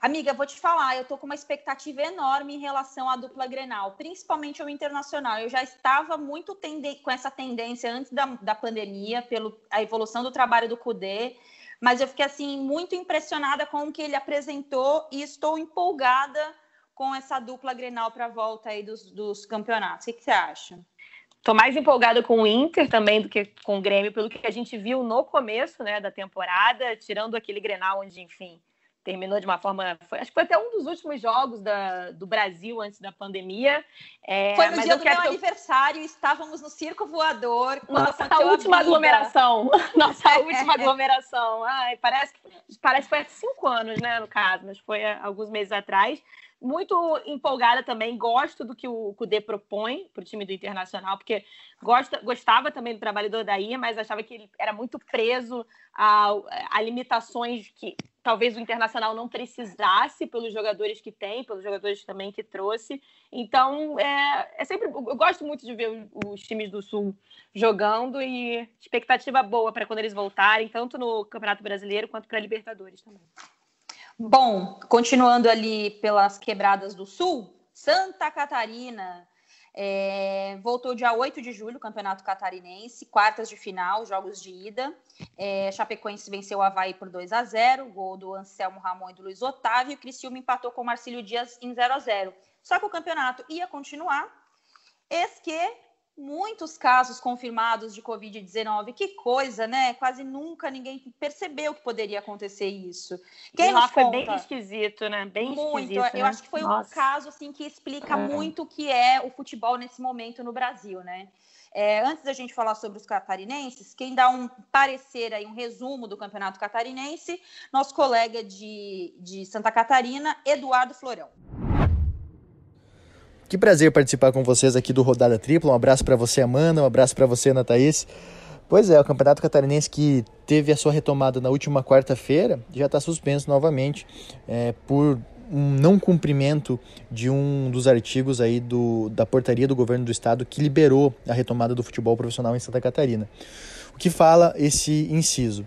Amiga, vou te falar, eu tô com uma expectativa enorme em relação à dupla Grenal, principalmente ao Internacional. Eu já estava muito com essa tendência antes da, da pandemia, pela evolução do trabalho do CUDE, mas eu fiquei assim muito impressionada com o que ele apresentou e estou empolgada com essa dupla Grenal para a volta aí dos, dos campeonatos. O que, que você acha? Estou mais empolgada com o Inter também do que com o Grêmio, pelo que a gente viu no começo né, da temporada, tirando aquele Grenal onde, enfim, terminou de uma forma. Foi, acho que foi até um dos últimos jogos da, do Brasil antes da pandemia. É, foi no dia do meu aniversário, estávamos no Circo Voador. Nossa última aglomeração. <laughs> Nossa última <laughs> aglomeração. Ai, parece, parece que foi há cinco anos, né, no caso, mas foi há alguns meses atrás muito empolgada também, gosto do que o Cudê propõe para o time do Internacional, porque gosta, gostava também do trabalho do Odair, mas achava que ele era muito preso a, a limitações que talvez o Internacional não precisasse pelos jogadores que tem, pelos jogadores também que trouxe. Então, é, é sempre. Eu gosto muito de ver os, times do Sul jogando e expectativa boa para quando eles voltarem, tanto no Campeonato Brasileiro quanto para a Libertadores também. Bom, continuando ali pelas quebradas do Sul, Santa Catarina é, voltou dia 8 de julho, Campeonato Catarinense, quartas de final, jogos de ida. É, Chapecoense venceu o Havaí por 2 a 0 gol do Anselmo Ramon e do Luiz Otávio. Criciúma empatou com o Marcílio Dias em 0 a 0 Só que o campeonato ia continuar. Eis que muitos casos confirmados de Covid-19. Que coisa, né? Quase nunca ninguém percebeu que poderia acontecer isso. Quem lá foi bem esquisito, né? Bem muito. esquisito. Eu né? acho que foi Nossa. um caso assim que explica é. muito o que é o futebol nesse momento no Brasil, né? É, antes da gente falar sobre os catarinenses, quem dá um parecer aí, um resumo do campeonato catarinense, nosso colega de, de Santa Catarina, Eduardo Florão. Que prazer participar com vocês aqui do Rodada Tripla. Um abraço para você, Amanda, um abraço para você, Ana Thaís. Pois é, o Campeonato Catarinense que teve a sua retomada na última quarta-feira já está suspenso novamente é, por um não cumprimento de um dos artigos aí do, da portaria do governo do estado que liberou a retomada do futebol profissional em Santa Catarina. O que fala esse inciso?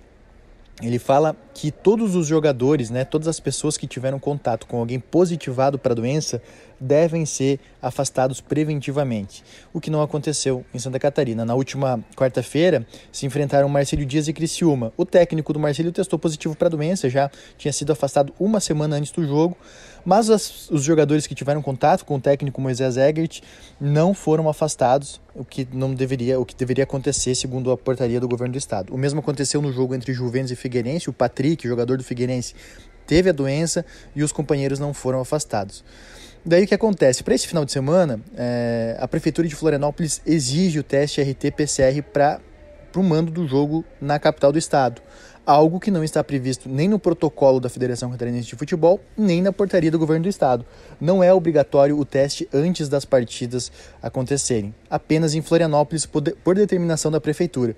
Ele fala que todos os jogadores, né, todas as pessoas que tiveram contato com alguém positivado para a doença devem ser afastados preventivamente, o que não aconteceu em Santa Catarina. Na última quarta-feira, se enfrentaram Marcelo Dias e Criciúma. O técnico do Marcelo testou positivo para a doença, já tinha sido afastado uma semana antes do jogo, mas as, os jogadores que tiveram contato com o técnico Moisés Egert não foram afastados, o que não deveria, o que deveria acontecer segundo a portaria do governo do estado. O mesmo aconteceu no jogo entre Juventus e Figueirense, o Patrick, jogador do Figueirense, teve a doença e os companheiros não foram afastados. Daí o que acontece? Para esse final de semana, é, a Prefeitura de Florianópolis exige o teste RT-PCR para o mando do jogo na capital do estado. Algo que não está previsto nem no protocolo da Federação Catarinense de Futebol, nem na portaria do governo do estado. Não é obrigatório o teste antes das partidas acontecerem, apenas em Florianópolis por, de, por determinação da Prefeitura.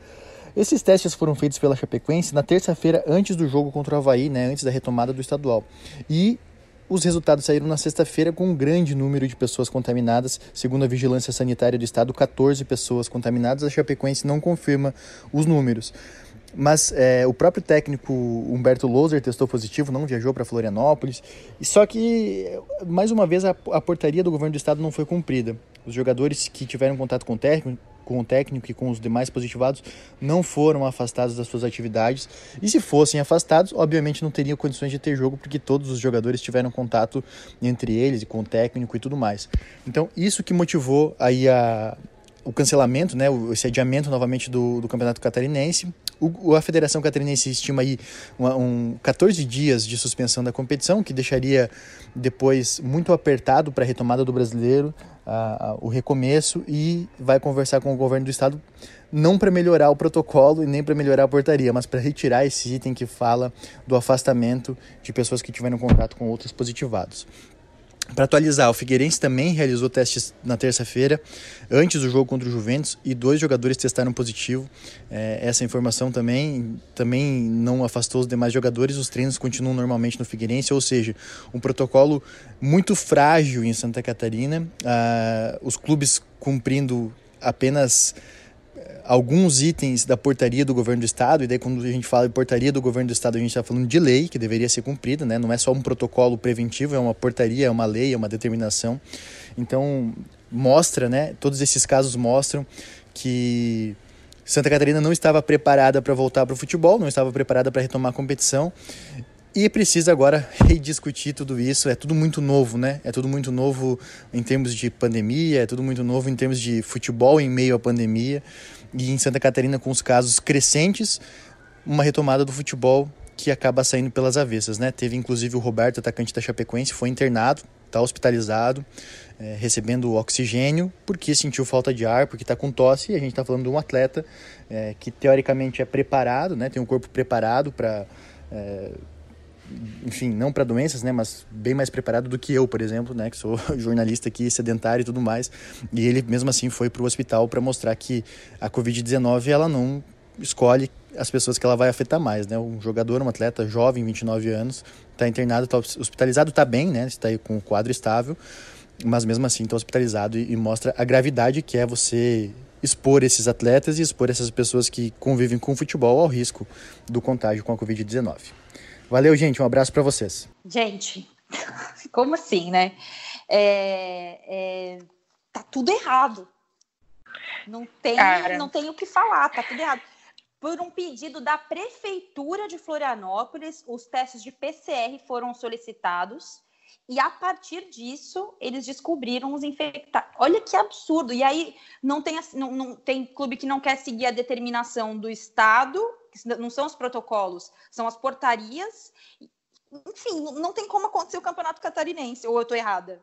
Esses testes foram feitos pela Chapecoense na terça-feira antes do jogo contra o Havaí, né, antes da retomada do estadual. E os resultados saíram na sexta-feira com um grande número de pessoas contaminadas. Segundo a Vigilância Sanitária do Estado, 14 pessoas contaminadas. A Chapecoense não confirma os números. Mas é, o próprio técnico Humberto Loser testou positivo, não viajou para Florianópolis. Só que, mais uma vez, a, a portaria do governo do estado não foi cumprida. Os jogadores que tiveram contato com o técnico com o técnico e com os demais positivados não foram afastados das suas atividades. E se fossem afastados, obviamente não teriam condições de ter jogo, porque todos os jogadores tiveram contato entre eles e com o técnico e tudo mais. Então, isso que motivou aí a, o cancelamento, né, esse adiamento novamente do, do Campeonato Catarinense. O, a Federação Catarinense estima aí uma, um 14 dias de suspensão da competição, que deixaria depois muito apertado para a retomada do brasileiro, a, a, o recomeço, e vai conversar com o governo do estado, não para melhorar o protocolo e nem para melhorar a portaria, mas para retirar esse item que fala do afastamento de pessoas que tiveram contato com outros positivados. Para atualizar, o Figueirense também realizou testes na terça-feira, antes do jogo contra o Juventus, e dois jogadores testaram positivo. É, essa informação também, também não afastou os demais jogadores, os treinos continuam normalmente no Figueirense, ou seja, um protocolo muito frágil em Santa Catarina, ah, os clubes cumprindo apenas alguns itens da portaria do governo do estado, e daí quando a gente fala de portaria do governo do estado, a gente está falando de lei que deveria ser cumprida, né? não é só um protocolo preventivo, é uma portaria, é uma lei, é uma determinação. Então, mostra, né? todos esses casos mostram que Santa Catarina não estava preparada para voltar para o futebol, não estava preparada para retomar a competição e precisa agora rediscutir tudo isso. É tudo muito novo, né? É tudo muito novo em termos de pandemia, é tudo muito novo em termos de futebol em meio à pandemia. E em Santa Catarina, com os casos crescentes, uma retomada do futebol que acaba saindo pelas avessas, né? Teve inclusive o Roberto, atacante da Chapecoense, foi internado, está hospitalizado, é, recebendo oxigênio, porque sentiu falta de ar, porque está com tosse. E a gente está falando de um atleta é, que teoricamente é preparado, né? Tem um corpo preparado para é, enfim, não para doenças, né, mas bem mais preparado do que eu, por exemplo, né, que sou <laughs> jornalista aqui, sedentário e tudo mais. E ele mesmo assim foi para o hospital para mostrar que a COVID-19 ela não escolhe as pessoas que ela vai afetar mais, né? Um jogador, um atleta jovem, 29 anos, está internado, está hospitalizado, está bem, né? Está aí com o quadro estável, mas mesmo assim está hospitalizado e, e mostra a gravidade que é você expor esses atletas e expor essas pessoas que convivem com o futebol ao risco do contágio com a Covid-19. Valeu, gente. Um abraço para vocês. Gente, <laughs> como assim, né? É, é, tá tudo errado. Não tem, não tem o que falar, tá tudo errado. Por um pedido da Prefeitura de Florianópolis, os testes de PCR foram solicitados e a partir disso eles descobriram os infectados. Olha que absurdo! E aí não tem, não, não, tem clube que não quer seguir a determinação do Estado não são os protocolos, são as portarias. Enfim, não tem como acontecer o campeonato catarinense, ou eu estou errada?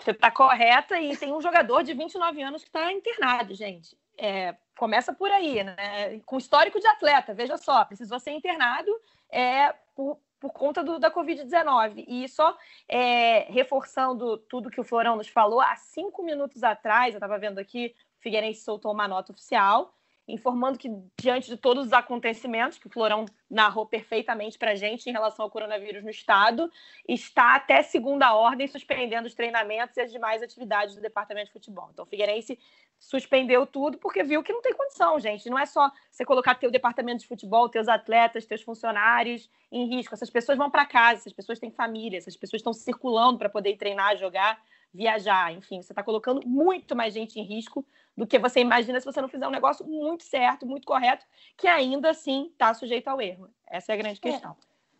Você está correta e tem um jogador de 29 anos que está internado, gente. É, começa por aí, né? Com histórico de atleta, veja só, precisou ser internado é, por, por conta do, da Covid-19. E só é, reforçando tudo que o Florão nos falou, há cinco minutos atrás, eu estava vendo aqui, o Figueirense soltou uma nota oficial informando que, diante de todos os acontecimentos que o Florão narrou perfeitamente para a gente em relação ao coronavírus no estado, está até segunda ordem suspendendo os treinamentos e as demais atividades do departamento de futebol. Então, o Figueirense suspendeu tudo porque viu que não tem condição, gente. Não é só você colocar teu departamento de futebol, teus atletas, teus funcionários em risco. Essas pessoas vão para casa, essas pessoas têm família, essas pessoas estão circulando para poder treinar, jogar, viajar. Enfim, você está colocando muito mais gente em risco do que você imagina se você não fizer um negócio muito certo, muito correto, que ainda assim está sujeito ao erro. Essa é a grande é. questão.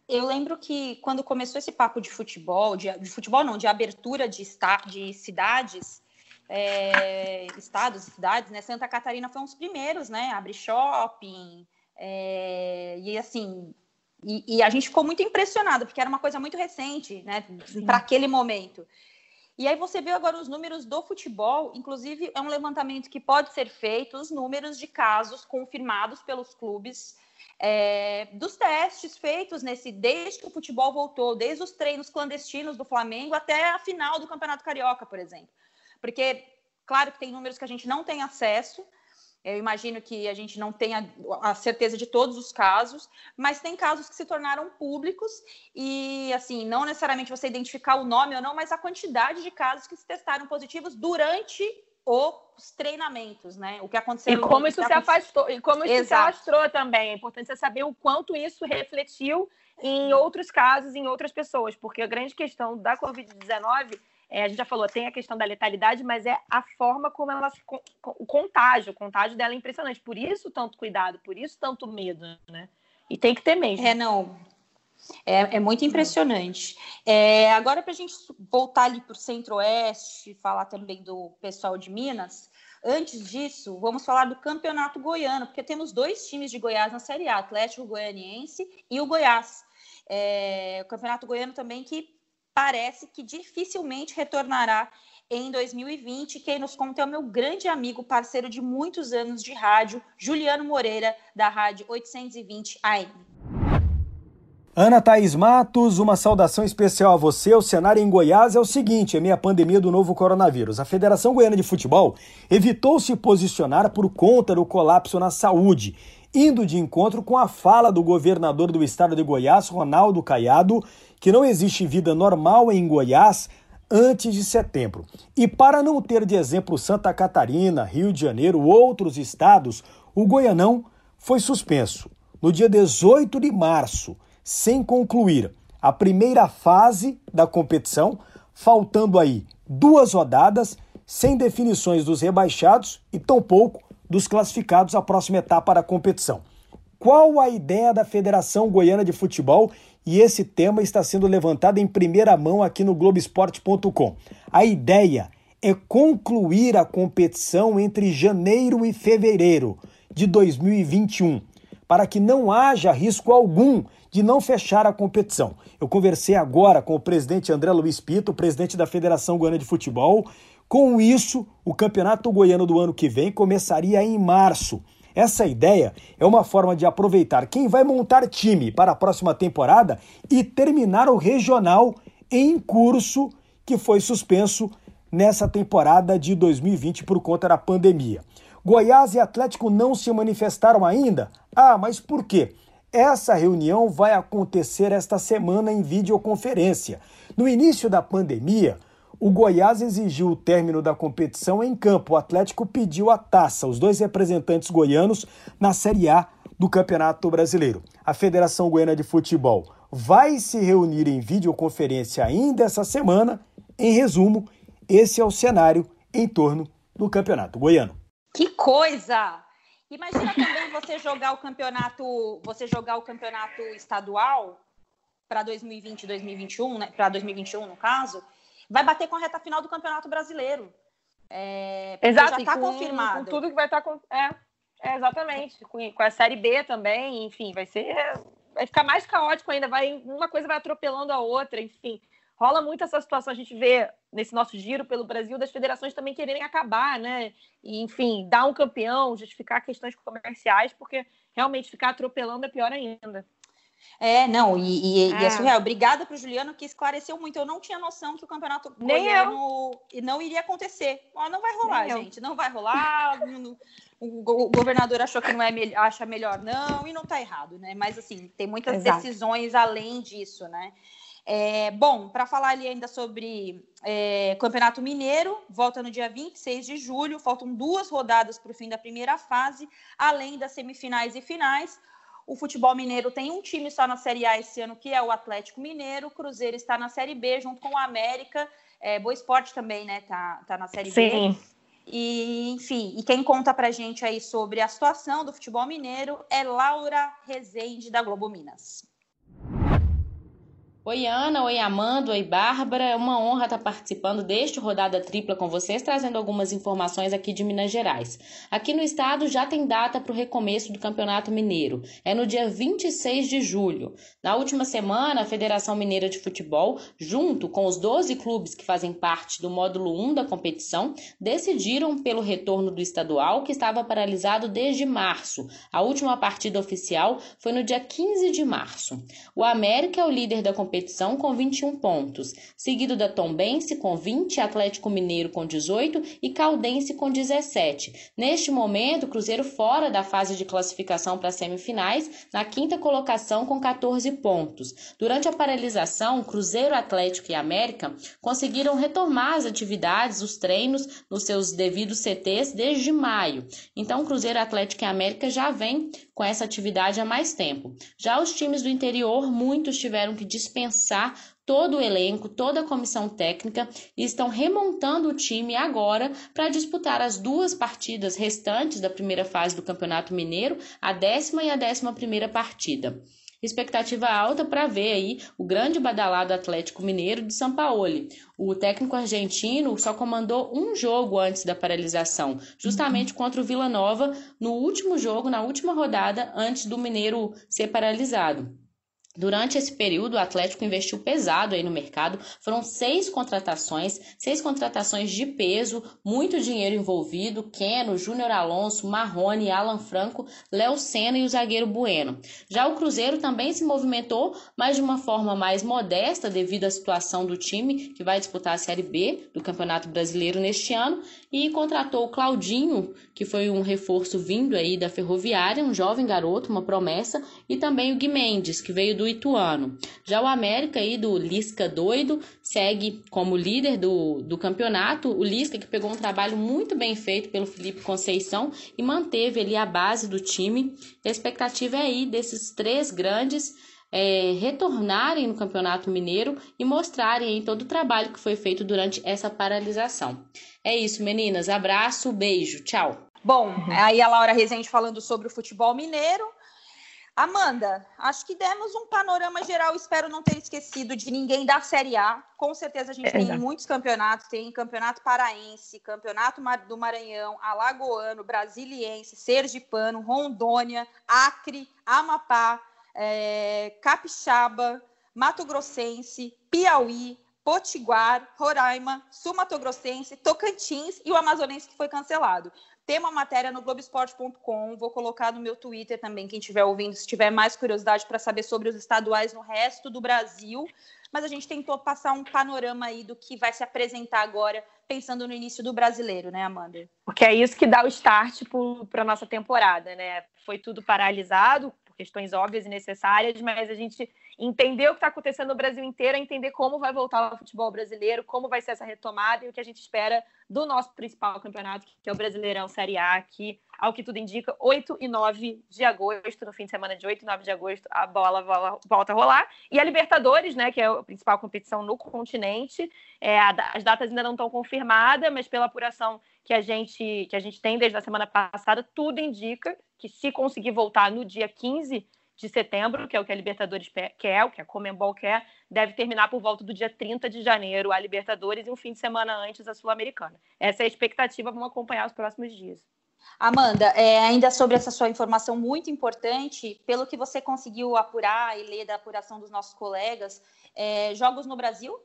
eu lembro que quando começou esse papo de futebol, de, de futebol não, de abertura de, esta, de cidades, é, estados e cidades, né? Santa Catarina foi um dos primeiros, né? Abrir shopping, é, e assim, e, e, a gente ficou muito impressionado, porque era uma coisa muito recente, né? Para aquele momento. E aí você viu agora os números do futebol, inclusive é um levantamento que pode ser feito, os números de casos confirmados pelos clubes é, dos testes feitos nesse desde que o futebol voltou, desde os treinos clandestinos do Flamengo até a final do Campeonato Carioca, por exemplo. Porque, claro que tem números que a gente não tem acesso, eu imagino que a gente não tenha a certeza de todos os casos, mas tem casos que se tornaram públicos e, assim, não necessariamente você identificar o nome ou não, mas a quantidade de casos que se testaram positivos durante os treinamentos, né? O que aconteceu. E como isso se afastou, e como isso Exato. se alastrou também. É importante você saber o quanto isso refletiu em outros casos, em outras pessoas, porque a grande questão da Covid-19 é, a gente já falou, tem a questão da letalidade, mas é a forma como ela o contágio, o contágio dela é impressionante. Por isso tanto cuidado, por isso tanto medo, né? E tem que ter mesmo. É, não. É, é muito impressionante. É, agora, para a gente voltar ali para o centro-oeste, falar também do pessoal de Minas, antes disso, vamos falar do campeonato goiano, porque temos dois times de Goiás na Série A, Atlético Goianiense e o Goiás. É, o campeonato goiano também que parece que dificilmente retornará em 2020. Quem nos conta é o meu grande amigo, parceiro de muitos anos de rádio, Juliano Moreira, da Rádio 820 AM. Ana Thaís Matos, uma saudação especial a você. O cenário em Goiás é o seguinte: é minha pandemia do novo coronavírus. A Federação Goiana de Futebol evitou se posicionar por conta do colapso na saúde, indo de encontro com a fala do governador do estado de Goiás, Ronaldo Caiado, que não existe vida normal em Goiás antes de setembro. E para não ter de exemplo Santa Catarina, Rio de Janeiro, outros estados, o Goianão foi suspenso no dia 18 de março, sem concluir a primeira fase da competição, faltando aí duas rodadas, sem definições dos rebaixados e tampouco dos classificados à próxima etapa da competição. Qual a ideia da Federação Goiana de Futebol e esse tema está sendo levantado em primeira mão aqui no Globoesporte.com. A ideia é concluir a competição entre janeiro e fevereiro de 2021, para que não haja risco algum de não fechar a competição. Eu conversei agora com o presidente André Luiz Pito, presidente da Federação Goiana de Futebol. Com isso, o campeonato goiano do ano que vem começaria em março. Essa ideia é uma forma de aproveitar quem vai montar time para a próxima temporada e terminar o regional em curso que foi suspenso nessa temporada de 2020 por conta da pandemia. Goiás e Atlético não se manifestaram ainda? Ah, mas por quê? Essa reunião vai acontecer esta semana em videoconferência. No início da pandemia, o Goiás exigiu o término da competição em campo. O Atlético pediu a taça, os dois representantes goianos na Série A do Campeonato Brasileiro. A Federação Goiana de Futebol vai se reunir em videoconferência ainda essa semana. Em resumo, esse é o cenário em torno do Campeonato Goiano. Que coisa! Imagina também você jogar o campeonato, você jogar o campeonato estadual para 2020, 2021, né? Para 2021 no caso vai bater com a reta final do Campeonato Brasileiro. É, Exato, já está confirmado. Com tudo que vai estar tá. É, é, exatamente. Com, com a Série B também, enfim, vai ser. Vai ficar mais caótico ainda, vai, uma coisa vai atropelando a outra, enfim. Rola muito essa situação, a gente vê nesse nosso giro pelo Brasil das federações também quererem acabar, né? E, enfim, dar um campeão, justificar questões comerciais, porque realmente ficar atropelando é pior ainda. É, não, e, e, é. e é surreal. Obrigada para o Juliano que esclareceu muito. Eu não tinha noção que o campeonato Nem goiano eu. não iria acontecer. Ah, não vai rolar, Nem gente. Eu. Não vai rolar. <laughs> o governador achou que não é acha melhor, não, e não está errado, né? Mas assim, tem muitas Exato. decisões além disso, né? É, bom, para falar ali ainda sobre é, Campeonato Mineiro, volta no dia 26 de julho, faltam duas rodadas para o fim da primeira fase, além das semifinais e finais. O futebol mineiro tem um time só na Série A esse ano, que é o Atlético Mineiro. O Cruzeiro está na Série B, junto com o América. É, Boa Esporte também, né? Tá, tá na Série Sim. B. E, enfim, e quem conta pra gente aí sobre a situação do futebol mineiro é Laura Rezende, da Globo Minas. Oi, Ana. Oi, Amanda. Oi, Bárbara. É uma honra estar participando deste Rodada Tripla com vocês, trazendo algumas informações aqui de Minas Gerais. Aqui no estado já tem data para o recomeço do Campeonato Mineiro. É no dia 26 de julho. Na última semana, a Federação Mineira de Futebol, junto com os 12 clubes que fazem parte do módulo 1 da competição, decidiram pelo retorno do estadual, que estava paralisado desde março. A última partida oficial foi no dia 15 de março. O América é o líder da competição competição com 21 pontos, seguido da Tombense com 20, Atlético Mineiro com 18 e Caldense com 17. Neste momento, o Cruzeiro fora da fase de classificação para as semifinais, na quinta colocação com 14 pontos. Durante a paralisação, Cruzeiro, Atlético e América conseguiram retomar as atividades, os treinos nos seus devidos CTs desde maio. Então, Cruzeiro, Atlético e América já vem com essa atividade há mais tempo. Já os times do interior, muitos tiveram que dispensar todo o elenco, toda a comissão técnica e estão remontando o time agora para disputar as duas partidas restantes da primeira fase do Campeonato Mineiro, a décima e a décima primeira partida. Expectativa alta para ver aí o grande badalado Atlético Mineiro de São Paulo. O técnico argentino só comandou um jogo antes da paralisação, justamente contra o Vila Nova, no último jogo, na última rodada, antes do Mineiro ser paralisado. Durante esse período, o Atlético investiu pesado aí no mercado. Foram seis contratações, seis contratações de peso, muito dinheiro envolvido. Keno, Júnior Alonso, Marrone, Alan Franco, Léo Senna e o zagueiro Bueno. Já o Cruzeiro também se movimentou, mas de uma forma mais modesta devido à situação do time que vai disputar a Série B do Campeonato Brasileiro neste ano e contratou o Claudinho, que foi um reforço vindo aí da Ferroviária, um jovem garoto, uma promessa, e também o Gui Mendes, que veio do Ituano. Já o América aí do Lisca doido segue como líder do, do campeonato. O Lisca que pegou um trabalho muito bem feito pelo Felipe Conceição e manteve ali a base do time. A expectativa é aí desses três grandes é, retornarem no Campeonato Mineiro e mostrarem todo o trabalho que foi feito durante essa paralisação. É isso, meninas. Abraço, beijo, tchau. Bom, aí a Laura Rezende falando sobre o futebol mineiro. Amanda, acho que demos um panorama geral. Espero não ter esquecido de ninguém da Série A. Com certeza a gente tem muitos campeonatos: tem Campeonato Paraense, Campeonato do Maranhão, Alagoano, Brasiliense, Sergipano, Rondônia, Acre, Amapá, é, Capixaba, Mato Grossense, Piauí, Potiguar, Roraima, Sul Mato Grossense, Tocantins e o Amazonense que foi cancelado. Tem uma matéria no Globesport.com, vou colocar no meu Twitter também, quem estiver ouvindo, se tiver mais curiosidade para saber sobre os estaduais no resto do Brasil. Mas a gente tentou passar um panorama aí do que vai se apresentar agora, pensando no início do brasileiro, né, Amanda? Porque é isso que dá o start para a nossa temporada, né? Foi tudo paralisado, questões óbvias e necessárias, mas a gente entender o que está acontecendo no Brasil inteiro, entender como vai voltar o futebol brasileiro, como vai ser essa retomada e o que a gente espera do nosso principal campeonato, que é o Brasileirão Série A, que, ao que tudo indica, 8 e 9 de agosto, no fim de semana de 8 e 9 de agosto, a bola volta a rolar. E a Libertadores, né, que é a principal competição no continente, é, as datas ainda não estão confirmadas, mas pela apuração que a gente, que a gente tem desde a semana passada, tudo indica que se conseguir voltar no dia 15 de setembro, que é o que a Libertadores quer, o que a Comembol quer, deve terminar por volta do dia 30 de janeiro a Libertadores e um fim de semana antes a Sul-Americana. Essa é a expectativa, vamos acompanhar os próximos dias. Amanda, é, ainda sobre essa sua informação muito importante, pelo que você conseguiu apurar e ler da apuração dos nossos colegas, é, jogos no Brasil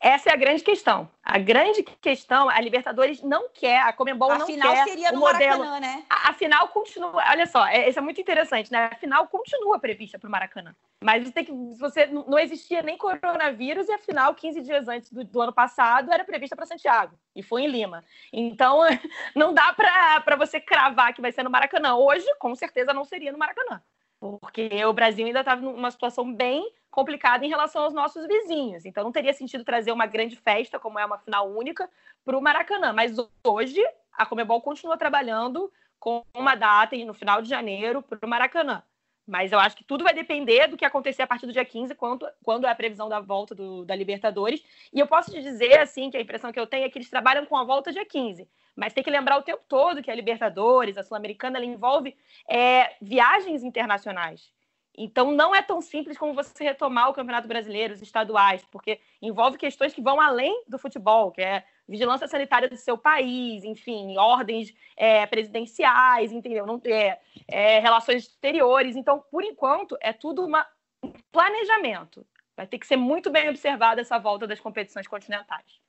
essa é a grande questão. A grande questão, a Libertadores não quer, a Comembol a não final quer seria no o modelo. Maracanã, né? A, a, final continua, olha só, é, isso é muito interessante, né? A final continua prevista para o Maracanã. Mas você tem que, você não existia nem coronavírus e a final 15 dias antes do, do ano passado era prevista para Santiago e foi em Lima. Então <laughs> não dá para você cravar que vai ser no Maracanã. Hoje, com certeza, não seria no Maracanã porque o Brasil ainda estava numa situação bem complicada em relação aos nossos vizinhos. Então não teria sentido trazer uma grande festa, como é uma final única, para o Maracanã. Mas hoje a Comebol continua trabalhando com uma data no final de janeiro para o Maracanã. Mas eu acho que tudo vai depender do que acontecer a partir do dia 15, quando, quando é a previsão da volta do, da Libertadores. E eu posso te dizer, assim, que a impressão que eu tenho é que eles trabalham com a volta dia 15. Mas tem que lembrar o tempo todo que a Libertadores, a Sul-Americana, ela envolve é, viagens internacionais. Então, não é tão simples como você retomar o Campeonato Brasileiro, os estaduais, porque envolve questões que vão além do futebol, que é vigilância sanitária do seu país, enfim, ordens é, presidenciais, entendeu? Não, é, é, relações exteriores. Então, por enquanto, é tudo uma, um planejamento. Vai ter que ser muito bem observada essa volta das competições continentais.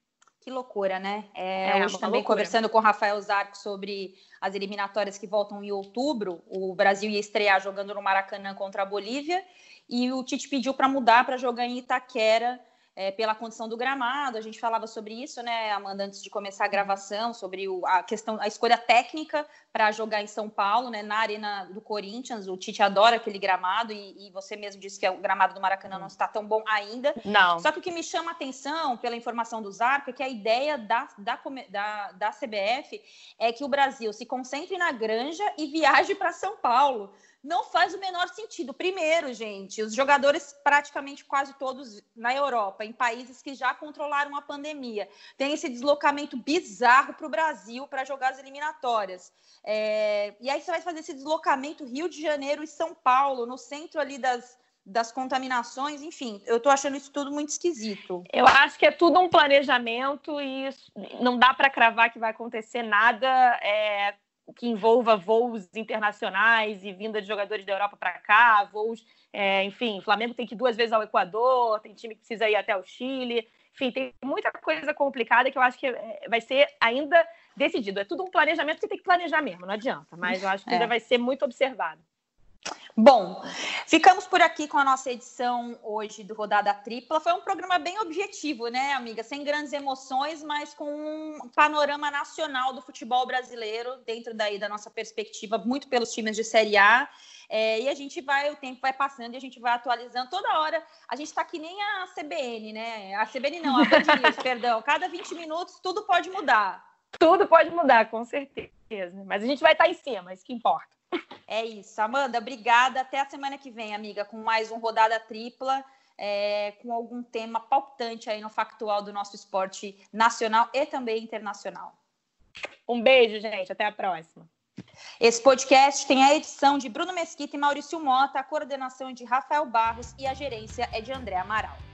Que loucura, né? É, é hoje também loucura. conversando com o Rafael Zarco sobre as eliminatórias que voltam em outubro. O Brasil ia estrear jogando no Maracanã contra a Bolívia e o Tite pediu para mudar para jogar em Itaquera é, pela condição do gramado. A gente falava sobre isso, né, Amanda, antes de começar a gravação, sobre o, a questão, a escolha técnica para jogar em São Paulo, né, na arena do Corinthians. O Tite adora aquele gramado e, e, você mesmo disse que o gramado do Maracanã não está tão bom ainda. Não. Só que o que me chama a atenção, pela informação do Zarco, é que a ideia da, da, da, da CBF é que o Brasil se concentre na granja e viaje para São Paulo não faz o menor sentido. Primeiro, gente, os jogadores praticamente quase todos na Europa, em países que já controlaram a pandemia, tem esse deslocamento bizarro para o Brasil para jogar as eliminatórias. É... E aí você vai fazer esse deslocamento Rio de Janeiro e São Paulo, no centro ali das, das contaminações, enfim, eu estou achando isso tudo muito esquisito. Eu acho que é tudo um planejamento e não dá para cravar que vai acontecer nada. É, que envolva voos internacionais e vinda de jogadores da Europa para cá, voos, é, enfim, o Flamengo tem que ir duas vezes ao Equador, tem time que precisa ir até o Chile, enfim, tem muita coisa complicada que eu acho que é, vai ser ainda decidido. É tudo um planejamento que tem que planejar mesmo, não adianta, mas eu acho que é. ainda vai ser muito observado. Bom, ficamos por aqui com a nossa edição hoje do Rodada Tripla. Foi um programa bem objetivo, né, amiga? Sem grandes emoções, mas com um panorama nacional do futebol brasileiro, dentro daí da nossa perspectiva, muito pelos times de Série A. É, e a gente vai, o tempo vai passando e a gente vai atualizando toda hora. A gente está que nem a CBN, né? A CBN não, a News, <laughs> perdão. Cada 20 minutos tudo pode mudar. Tudo pode mudar, com certeza. Mas a gente vai estar tá em cima, isso que importa. É isso. Amanda, obrigada. Até a semana que vem, amiga, com mais um Rodada Tripla, é, com algum tema palpitante aí no factual do nosso esporte nacional e também internacional. Um beijo, gente. Até a próxima. Esse podcast tem a edição de Bruno Mesquita e Maurício Mota, a coordenação é de Rafael Barros e a gerência é de André Amaral.